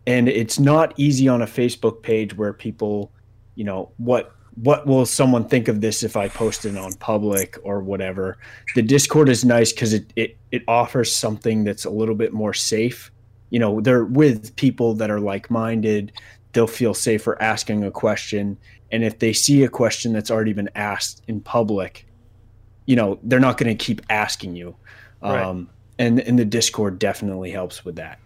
And it's not easy on a Facebook page where people, you know, what what will someone think of this if I post it on public or whatever. The Discord is nice because it, it it offers something that's a little bit more safe. You know, they're with people that are like minded they'll feel safer asking a question and if they see a question that's already been asked in public you know they're not going to keep asking you Right. um, and and the discord definitely helps with that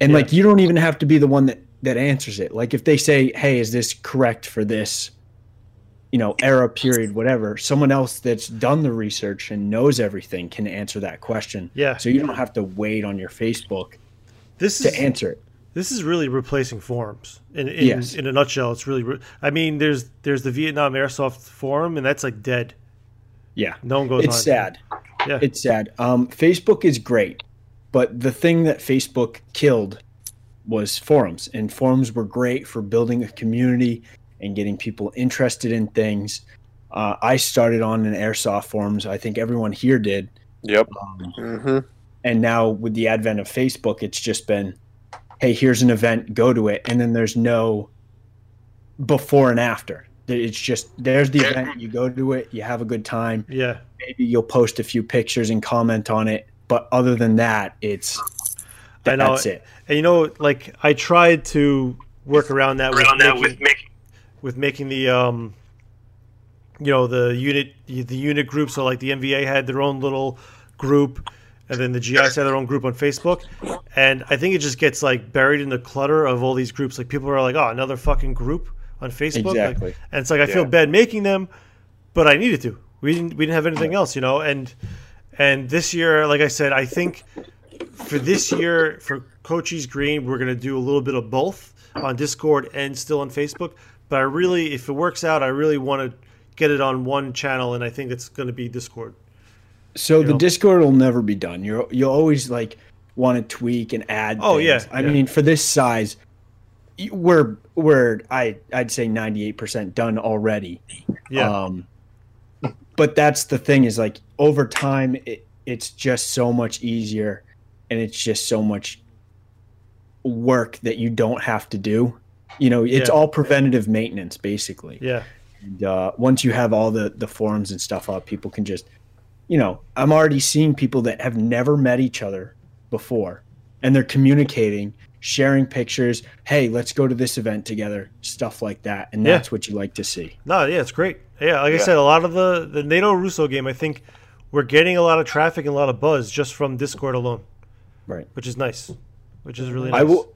and Yeah. like you don't even have to be the one that that answers it like if they say hey is this correct for this you know era period whatever someone else that's done the research and knows everything can answer that question yeah, so you don't have to wait on your facebook this to is answer it this is really replacing forums. In in, Yes. in a nutshell, it's really. Re- I mean, there's there's the Vietnam Airsoft forum, and that's like dead. yeah No one goes on. it's on. sad Yeah. it's sad um, facebook is great but the thing that facebook killed was forums and forums were great for building a community and getting people interested in things. Uh, i started on an airsoft forums i think everyone here did. Yep. um, Mm-hmm. and now with the advent of facebook it's just been hey here's an event go to it. And then there's no before and after. It's just there's the event you go to it you have a good time. Yeah, maybe you'll post a few pictures and comment on it. But other than that it's I know. that's it and you know, like I tried to work around that with making, with making the um, you know, the unit the unit group. So like the NVA had their own little group, and then the GIs had their own group on Facebook. And I think it just gets like buried in the clutter of all these groups. Like people are like, oh, another fucking group on Facebook. Like, Exactly. and it's like I feel bad making them, but I needed to. We didn't we didn't have anything else, you know. And and this year, like I said, I think for this year for Cochise Green, we're gonna do a little bit of both on Discord and still on Facebook. But I really, if it works out, I really want to get it on one channel, and I think it's going to be Discord. so the know. discord will never be done you're you'll always like want to tweak and add Oh, things. yeah, i yeah. mean for this size we're we're i i'd say 98% done already Yeah, Um, but that's the thing is like over time, it, it's just so much easier and it's just so much work that you don't have to do. You know, it's Yeah. all preventative maintenance basically. yeah, And uh, once you have all the, the forums and stuff up, people can just, you know, I'm already seeing people that have never met each other before and they're communicating, sharing pictures. Hey, let's go to this event together, stuff like that. And Yeah. that's what you like to see. no, yeah, it's great. Yeah, like I said, a lot of the the NATO Russo game, I think we're getting a lot of traffic and a lot of buzz just from Discord alone, Right. which is nice, which is really nice. I will.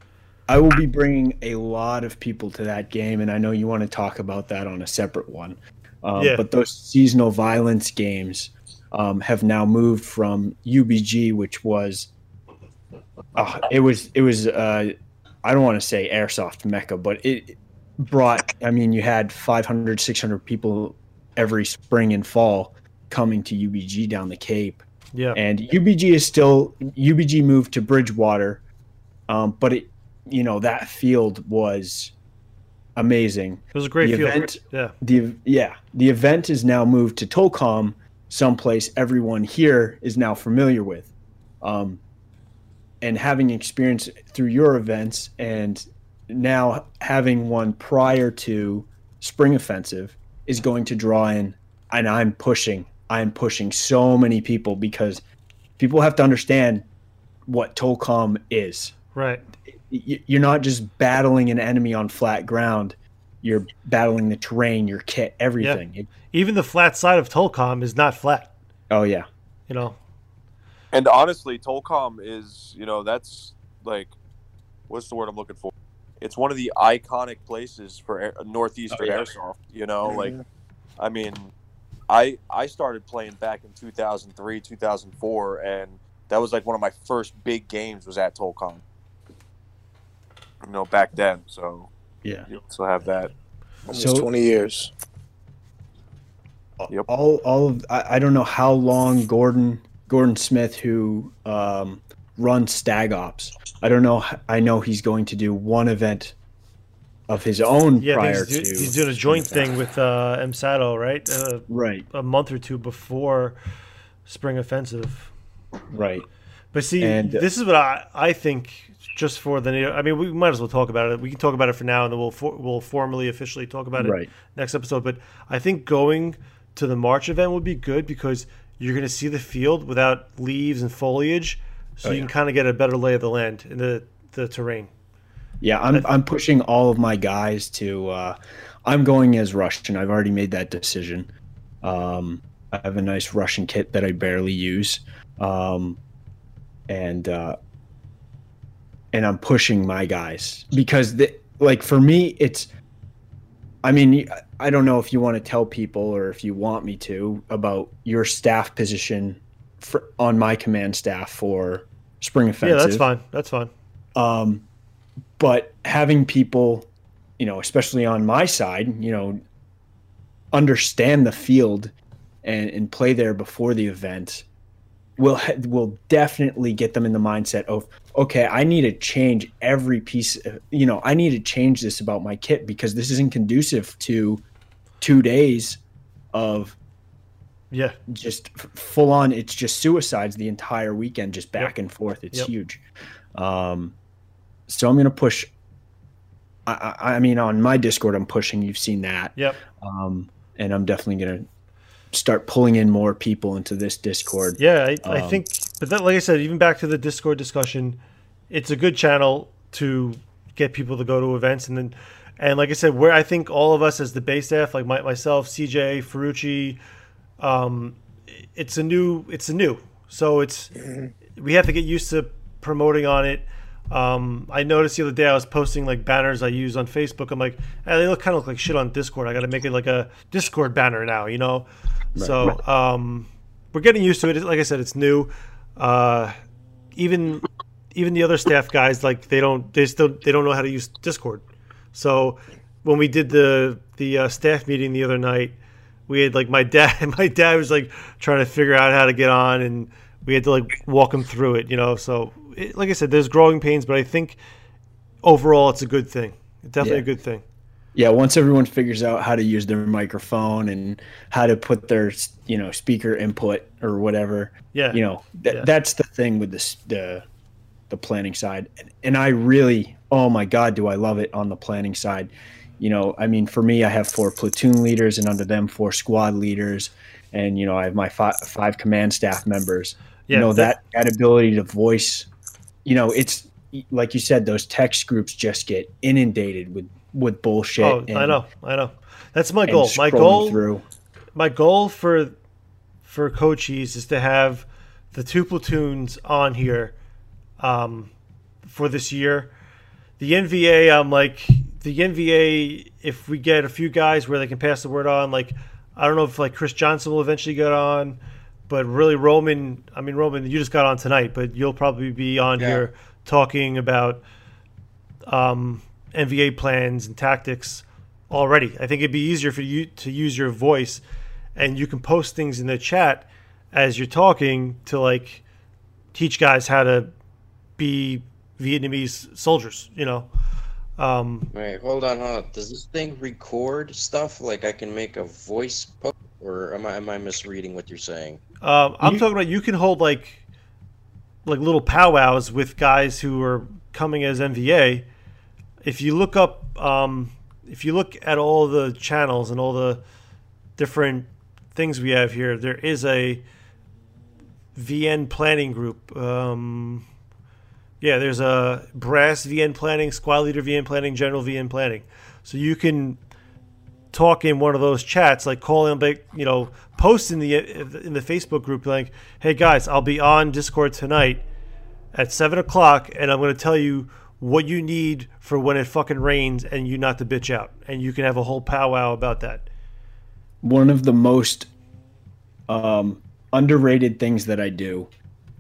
I will be bringing a lot of people to that game, and I know you want to talk about that on a separate one. Um, Yeah. But those seasonal violence games um, have now moved from UBG, which was, uh, it was, it was. Uh, I don't want to say airsoft mecca, but it brought. I mean, you had 500, 600 people every spring and fall coming to UBG down the Cape Yeah, and UBG is still UBG moved to Bridgewater, um, but it you know that field was amazing. it was a great the field. event- Yeah, The yeah the event is now moved to Tolcom, someplace everyone here is now familiar with, um, and having experience through your events and now having one prior to Spring Offensive is going to draw in, and I'm pushing. I'm pushing so many people because people have to understand what Tolcom is. right. You're not just battling an enemy on flat ground. You're battling the terrain, your kit, everything. It- Even the flat side of Tolcom is not flat. oh yeah, You know. And honestly, Tolcom is, you know, that's like, what's the word I'm looking for? It's one of the iconic places for northeastern Oh, yeah. airsoft. You know, like, I mean, I I started playing back in 2003, 2004, and that was like one of my first big games was at Tolcom. You know, back then. So yeah. you also have that. Almost So- 20 years. Yep. all all of I, I don't know how long Gordon Gordon Smith, who um, run stag ops. I don't know. I know he's going to do one event of his own Yeah, prior he's, do- to. he's doing a joint thing with uh, M Sato, right? Uh, Right, a month or two before spring offensive. right. But see, And- uh, this is what I, I think. Just for the, I mean, we might as well talk about it. We can talk about it for now, and then we'll for, we'll formally, officially talk about it Right. next episode. But I think going to the March event would be good because you're going to see the field without leaves and foliage, so Oh, you can kind of get a better lay of the land in the the terrain. Yeah, I'm I'm pushing all of my guys to. Uh, I'm going as Russian. I've already made that decision. Um, I have a nice Russian kit that I barely use, um, and uh, and I'm pushing my guys because the, like for me it's. I mean, I don't know if you want to tell people or if you want me to about your staff position for, on my command staff for spring offensive. Yeah, that's fine. That's fine. Um, but having people, you know, especially on my side, you know, understand the field and, and play there before the event will will definitely get them in the mindset of okay i need to change every piece of, you know i need to change this about my kit because this isn't conducive to two days of Yeah, just full on it's just suicides the entire weekend just back Yep. and forth it's Yep. huge um so i'm gonna push I, I i mean on my discord i'm pushing you've seen that. Yep. um and i'm definitely gonna start pulling in more people into this discord. Yeah, I, I Um, think, but that, like I said, even back to the Discord discussion, it's a good channel to get people to go to events, and then, and like I said, where I think all of us as the base staff, like my, myself, CJ, Farucci, um, it's a new, it's a new, so it's we have to get used to promoting on it. Um, I noticed the other day I was posting like banners I use on Facebook. I'm like, hey, they look kind of look like shit on Discord. I got to make it like a Discord banner now, you know. So um, we're getting used to it. Like I said, it's new. Uh, even even the other staff guys like they don't they still they don't know how to use Discord. So when we did the the uh, staff meeting the other night, we had like my dad my dad was like trying to figure out how to get on, and we had to like walk him through it. You know, so it, like I said, there's growing pains, but I think overall it's a good thing. Definitely Yeah. a good thing. yeah once everyone figures out how to use their microphone and how to put their you know speaker input or whatever Yeah. you know th- Yeah. that's the thing with this the the planning side and, and i really oh my god do i love it on the planning side you know i mean for me i have four platoon leaders and under them four squad leaders and you know i have my five, five command staff members Yeah, you know that- that that ability to voice you know it's like you said those text groups just get inundated with with bullshit Oh, I know, I know. That's my goal. My goal through my goal for for Cochise is to have the two platoons on here um, for this year. The NVA, I'm like the NVA. If we get a few guys where they can pass the word on, like I don't know if like Chris Johnson will eventually get on, but really Roman. I mean Roman, you just got on tonight, but you'll probably be on Yeah. here talking about um, NVA plans and tactics already. I think it'd be easier for you to use your voice, and you can post things in the chat as you're talking to like teach guys how to be Vietnamese soldiers. You know, um, Wait, hold on, hold on. Does this thing record stuff? Like I can make a voice post, or am I am I misreading what you're saying? um, I'm You- talking about you can hold like like little powwows with guys who are coming as NVA. If you look up, um, if you look at all the channels and all the different things we have here, there is a VN planning group. Um, yeah, there's a brass VN planning, squad leader VN planning, general VN planning. So you can talk in one of those chats, like calling, them, like you know, post in the in the Facebook group, like, "Hey guys, I'll be on Discord tonight at seven o'clock, and I'm going to tell you what you need for when it fucking rains, and you not to bitch out, and you can have a whole powwow about that." one of the most um, underrated things that I do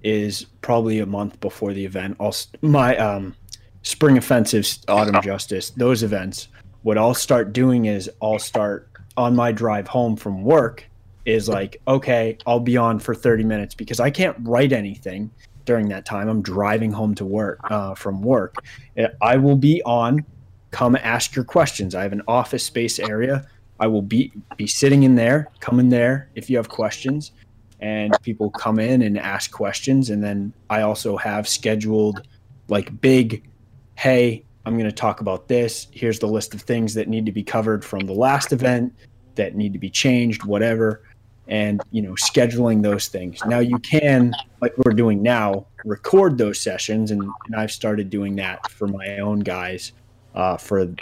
is probably a month before the event. I'll s- my um, spring offensive, autumn justice, those events. What I'll start doing is I'll start on my drive home from work. is like, okay, I'll be on for 30 minutes because I can't write anything during that time. I'm driving home to work uh, from work. Uh, I will be on. Come ask your questions. I have an office space area. I will be be sitting in there. Come in there if you have questions, and people come in and ask questions. And then I also have scheduled like big, hey, I'm going to talk about this. Here's the list of things that need to be covered from the last event that need to be changed, whatever and you know scheduling those things now you can like we're doing now record those sessions and, and i've started doing that for my own guys uh, for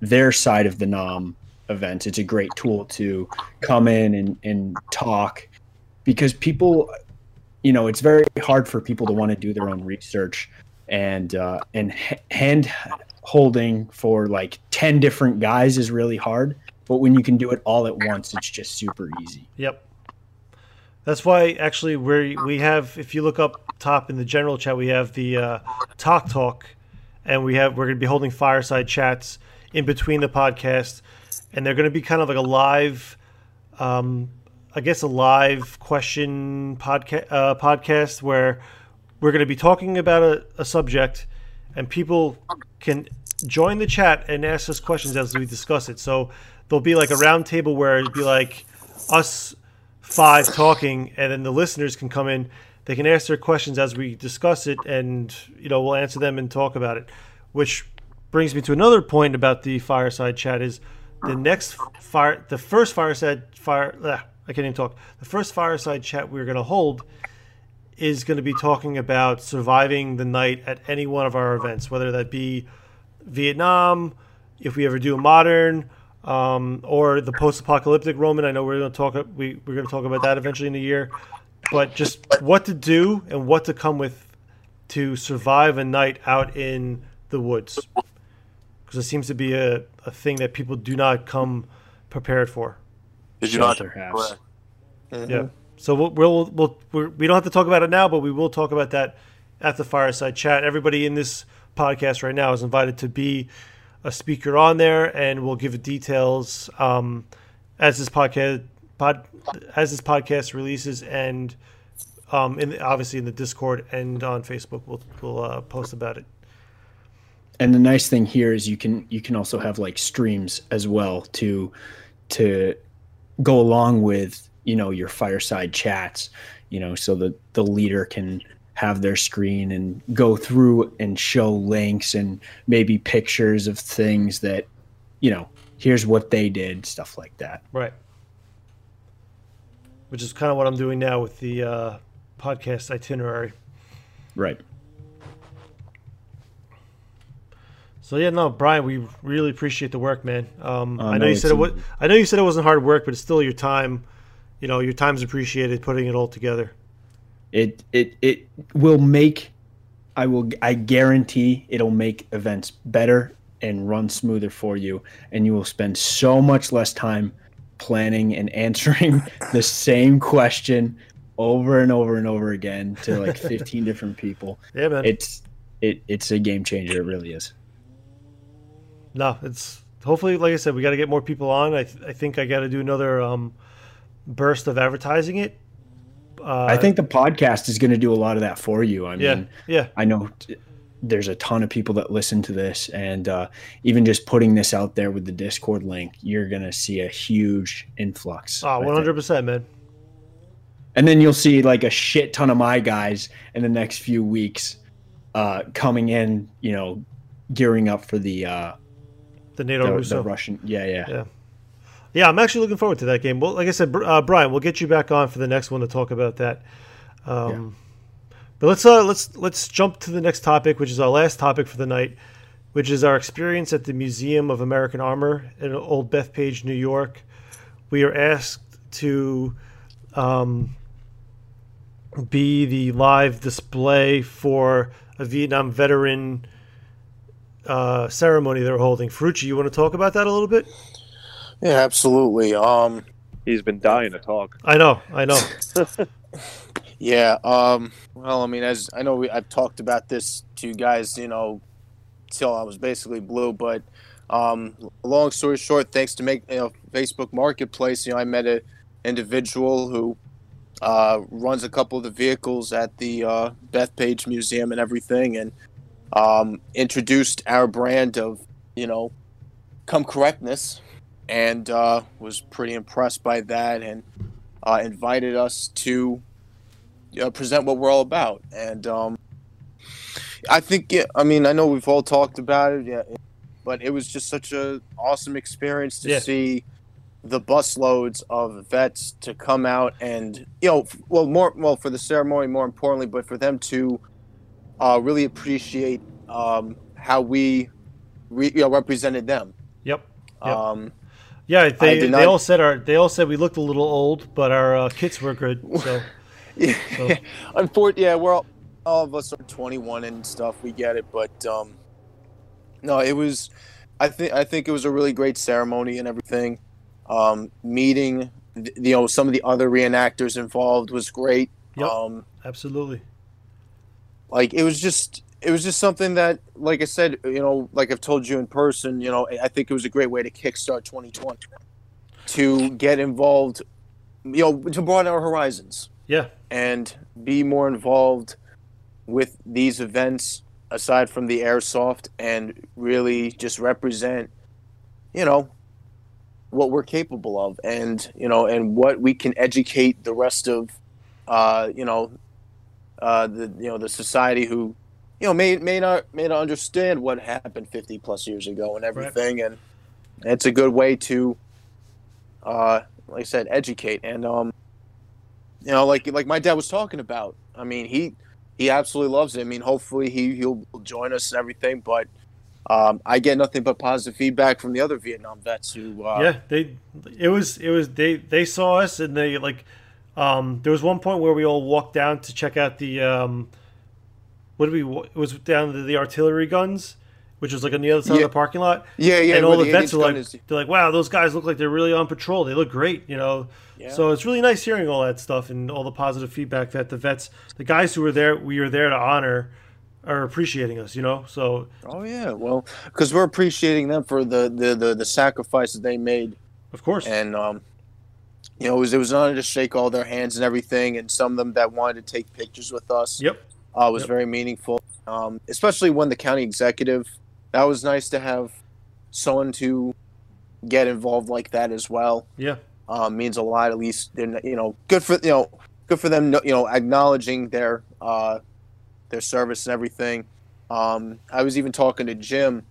their side of the nom events it's a great tool to come in and, and talk because people you know it's very hard for people to want to do their own research and uh, and hand holding for like 10 different guys is really hard but when you can do it all at once, it's just super easy. Yep. That's why actually we we have if you look up top in the general chat we have the uh, talk talk, and we have we're going to be holding fireside chats in between the podcast, and they're going to be kind of like a live, um, I guess a live question podcast uh, podcast where we're going to be talking about a, a subject, and people can join the chat and ask us questions as we discuss it. So there'll be like a round table where it'd be like us five talking, and then the listeners can come in. They can ask their questions as we discuss it, and you know we'll answer them and talk about it. Which brings me to another point about the fireside chat: is the next fire, the first fireside fire. Ugh, I can't even talk. The first fireside chat we're going to hold is going to be talking about surviving the night at any one of our events, whether that be Vietnam, if we ever do a modern, um, or the post-apocalyptic Roman. I know we're going to talk we we're going to talk about that eventually in the year, but just what to do and what to come with to survive a night out in the woods, because it seems to be a, a thing that people do not come prepared for. Did you not? Mm-hmm. Yeah. So we'll, we'll, we'll we're, we don't have to talk about it now, but we will talk about that at the fireside chat. Everybody in this podcast right now is invited to be a speaker on there, and we'll give details um, as this podcast pod, as this podcast releases, and um, in the, obviously in the Discord and on Facebook, we'll we'll uh, post about it. And the nice thing here is you can you can also have like streams as well to to go along with you know your fireside chats, you know, so that the leader can have their screen and go through and show links and maybe pictures of things that you know here's what they did stuff like that. Right. Which is kind of what i'm doing now with the uh, podcast itinerary. Right. So yeah no brian we really appreciate the work man. Um, uh, i know no, you said it was i know you said it wasn't hard work but it's still your time you know your time's appreciated putting it all together it it it will make I will I guarantee it'll make events better and run smoother for you and you will spend so much less time planning and answering the same question over and over and over again to like 15 different people. Yeah, man. It's it it's a game changer. It really is. No, it's hopefully like I said, we got to get more people on. I th- I think I got to do another um burst of advertising it uh, I think the podcast is going to do a lot of that for you. I mean, yeah, yeah. I know there's a ton of people that listen to this, and uh, even just putting this out there with the Discord link, you're going to see a huge influx. Oh, 100 percent, man. And then you'll see like a shit ton of my guys in the next few weeks uh, coming in, you know, gearing up for the uh, the NATO the, the Russian. Yeah, yeah, yeah. Yeah, I'm actually looking forward to that game. Well, like I said, uh, Brian, we'll get you back on for the next one to talk about that. Um, yeah. But let's uh, let's let's jump to the next topic, which is our last topic for the night, which is our experience at the Museum of American Armor in Old Bethpage, New York. We are asked to um, be the live display for a Vietnam veteran uh, ceremony they're holding. Farucci, you want to talk about that a little bit? Yeah, absolutely. Um, he's been dying to talk. I know, I know. yeah. Um, well, I mean, as I know, we, I've talked about this to you guys, you know, till I was basically blue. But um, long story short, thanks to make you know, Facebook Marketplace, you know, I met a individual who uh, runs a couple of the vehicles at the uh, Bethpage Museum and everything, and um, introduced our brand of, you know, come correctness, and uh, was pretty impressed by that, and uh, invited us to uh, present what we're all about. And um, I think, yeah, I mean, I know we've all talked about it, yeah, but it was just such an awesome experience to Yeah. see the busloads of vets to come out and you know f- well more well for the ceremony more importantly but for them to uh, really appreciate um, how we re- you know represented them Yep. Yep. um, Yeah, they, they all said our they all said we looked a little old, but our uh, kits were good. So yeah, So- unfortunately, yeah, we're all, all of us are 21 and stuff. We get it, but um, no, it was. I think I think it was a really great ceremony and everything. Um, meeting, th- you know, some of the other reenactors involved was great. Yep. Um, absolutely. like it was just it was just something that like i said you know like i've told you in person you know i think it was a great way to kickstart 2020 to get involved you know to broaden our horizons Yeah. and be more involved with these events aside from the airsoft and really just represent you know what we're capable of and you know and what we can educate the rest of uh you know uh the you know the society who you know may may not may not understand what happened 50 plus years ago and everything and it's a good way to uh like I said educate and um you know like like my dad was talking about I mean he he absolutely loves it. I mean hopefully he he'll join us and everything but um, I get nothing but positive feedback from the other Vietnam vets who uh, yeah, they it was it was they they saw us and they like um there was one point where we all walked down to check out the um what did we it was down to the artillery guns which was like on the other side Yeah. of the parking lot. Yeah yeah and all the vets are like is- they're like wow those guys look like they're really on patrol. They look great you know? Yeah. so it's really nice hearing all that stuff and all the positive feedback that the vets the guys who were there we were there to honor are appreciating us you know? So Oh yeah, well, because we're appreciating them for the, the, the, the sacrifices they made, of course. And um, you know, it was it was an honor to shake all their hands and everything, and some of them that wanted to take pictures with us. yep uh, was Yep. very meaningful, um, especially when the county executive. That was nice to have someone to get involved like that as well. yeah Um, means a lot. At least they're you know good for you know good for them. You know acknowledging their uh, their service and everything. Um, I was even talking to Jim.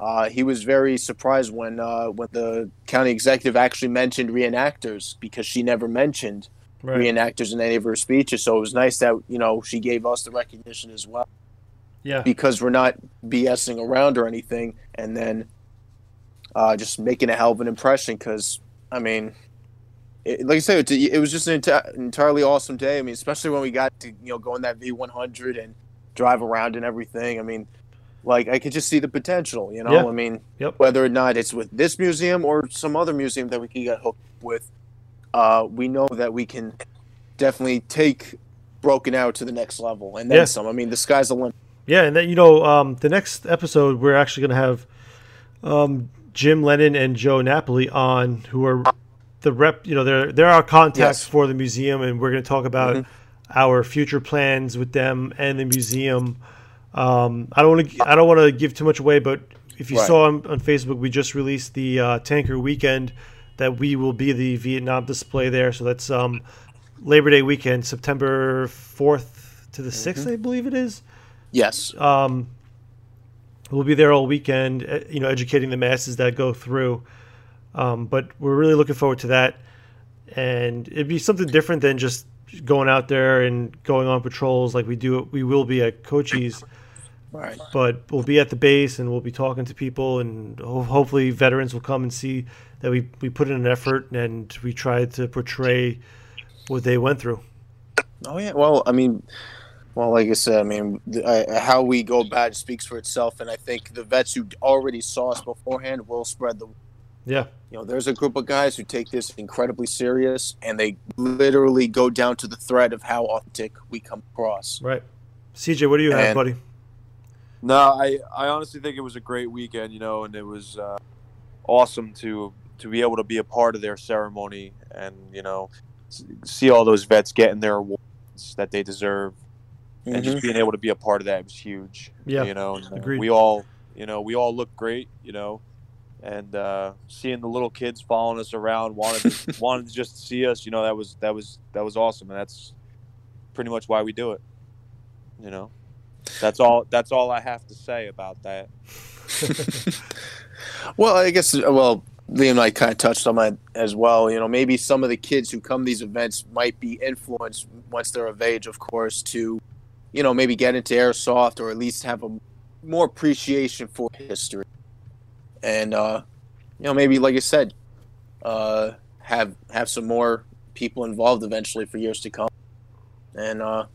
Uh, he was very surprised when uh, when the county executive actually mentioned reenactors because she never mentioned right reenactors in any of her speeches. So it was nice that you know she gave us the recognition as well yeah because we're not BSing around or anything, and then uh, just making a hell of an impression. Because I mean, it, like I said, it, it was just an enti- entirely awesome day. I mean, especially when we got to you know go in that V100 and drive around and everything. I mean, like I could just see the potential. You know, Yeah. I mean, Yep. whether or not it's with this museum or some other museum that we can get hooked with, uh, we know that we can definitely take broken out to the next level and then Yeah. some. I mean, the sky's the limit. Yeah, and then you know, um, the next episode we're actually going to have um, Jim Lennon and Joe Napoli on, who are the rep. You know, they're they're our contacts Yes. for the museum, and we're going to talk about our future plans with them and the museum. Um, I don't want to I don't want to give too much away, but if you Right. saw on, on Facebook, we just released the uh, Tanker Weekend that we will be the Vietnam display there. So that's um, Labor Day weekend, September fourth to the 6th I believe it is Yes. um, we'll be there all weekend, eh, you know, educating the masses that go through. Um, but we're really looking forward to that, and it'd be something different than just going out there and going on patrols like we do. We will be at Cochise, Right. but we'll be at the base and we'll be talking to people, and ho- hopefully veterans will come and see that we we put in an effort and we tried to portray what they went through. Oh yeah. Well, I mean, well, like I said, I mean, the, uh, how we go about it speaks for itself, and I think the vets who already saw us beforehand will spread the. Yeah, You know, there's a group of guys who take this incredibly serious, and they literally go down to the thread of how authentic we come across. right. CJ, what do you have, buddy? No, I, I honestly think it was a great weekend, you know, and it was uh, awesome to to be able to be a part of their ceremony and you know see all those vets getting their awards that they deserve and just being able to be a part of that was huge Yeah, you know uh, agreed. we all you know we all look great you know and uh, seeing the little kids following us around wanted to, wanted to just see us you know that was that was that was awesome and that's pretty much why we do it you know. That's all that's all i have to say about that. Well, I guess well, Liam and I kind of touched on that as well. You know, maybe some of the kids who come these events might be influenced once they're of age, of course, to you know maybe get into airsoft or at least have a more appreciation for history, and uh, you know maybe like I said, uh, have have some more people involved eventually for years to come, and uh,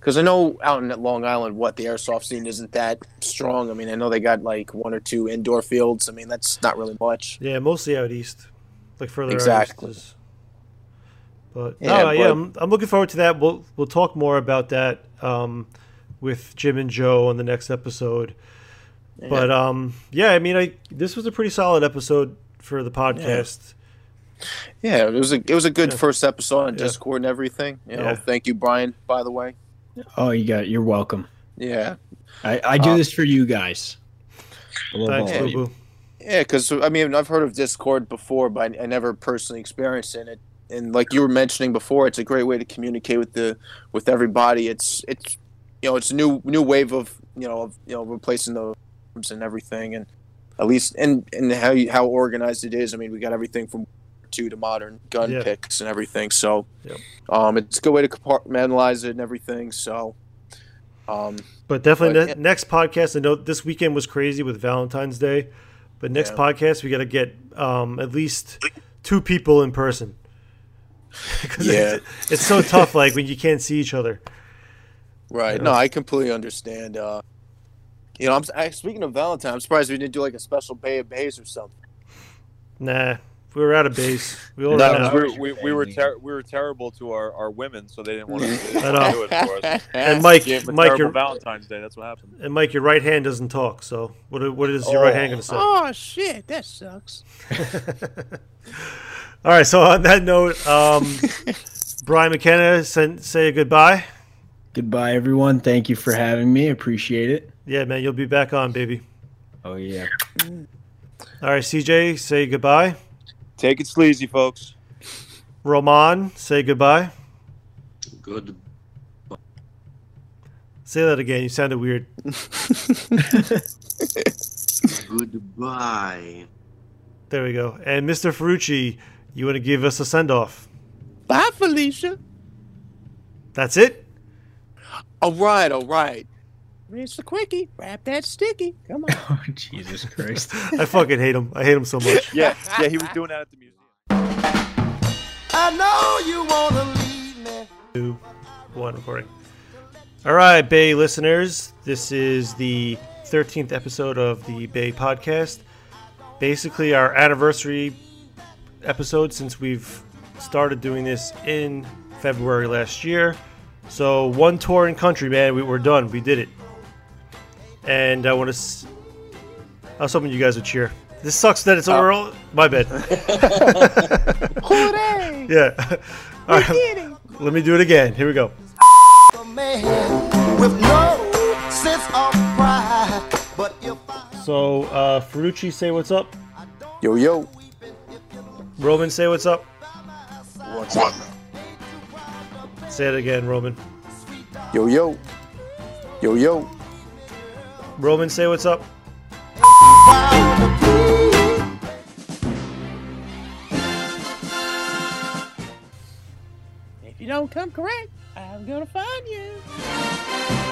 because I know out in Long Island, what the airsoft scene isn't that strong. I mean, I know they got like one or two indoor fields. I mean, that's not really much. Yeah, mostly out east, like further Exactly. out east. is- But Yeah, no, yeah, I'm, I'm looking forward to that. We'll we'll talk more about that um, with Jim and Joe on the next episode. But um, yeah, I mean, I this was a pretty solid episode for the podcast. Yeah, it was a it was a good Yeah. first episode on Yeah. Discord and everything. You know, Yeah. thank you, Brian. By the way, Oh, you got. You're welcome. yeah, I, I do Uh, this for you guys. Thanks, Boo. Boo. yeah. Because I mean, I've heard of Discord before, but I, I never personally experienced it. And, and like you were mentioning before, it's a great way to communicate with the with everybody. It's it's you know it's a new new wave of you know of you know replacing the rooms and everything, and at least and and how you, how organized it is. I mean, we got everything from two to modern gun Yeah. picks and everything. So, um, it's a good way to compartmentalize it and everything. So, um, But definitely, But, ne- next podcast. I know this weekend was crazy with Valentine's Day, but next Yeah. podcast we got to get um, at least two people in person. Yeah. it's, it's so tough, like when you can't see each other. Right. Yeah. No, I completely understand. Uh, you know, I'm I, speaking of Valentine. I'm surprised we didn't do like a special Bay of Bays or something. Nah, we were out of base. We all No, ran out. we, we, we were ter- we were terrible to our, our women, so they didn't want to, they didn't to do it for us. And Mike, Gave Mike, your Valentine's Day. That's what happened. and Mike, your right hand doesn't talk. So what? What is your right hand going to say? Oh shit, that sucks. All right. So on that note, um, Brian McKenna, send, say goodbye. Goodbye, everyone. Thank you for having me. Appreciate it. Yeah, man, you'll be back on, baby. Oh yeah. All right, CJ, say goodbye. Take it sleazy, folks. Roman, say goodbye. Good. Say that again. You sounded weird. Goodbye. There we go. And Mr. Farucci, you want to give us a send off? Bye, Felicia. That's it? All right, all right. It's the quickie. Wrap that sticky. Come on. Oh Jesus Christ. I fucking hate him. I hate him so much. Yeah, yeah, he was doing that at the museum. I know you wanna leave me. Two, one, recording. All right, BAE listeners. This is the 13th episode of the BAE podcast. Basically, our anniversary episode since we've started doing this in February last year. So, one tour in country, man. We, we're done. We did it. And I want to. S- I was hoping you guys would cheer. This sucks that it's over. all My bad. yeah. All right. Let me do it again. Here we go. A man with no sense of pride. But if I So, uh, Farucci, say what's up. Yo, yo. Roman, say what's up. What's up? Say it again, Roman. Yo, yo. Yo, yo. Roman, say what's up. If you don't come correct, I'm gonna find you.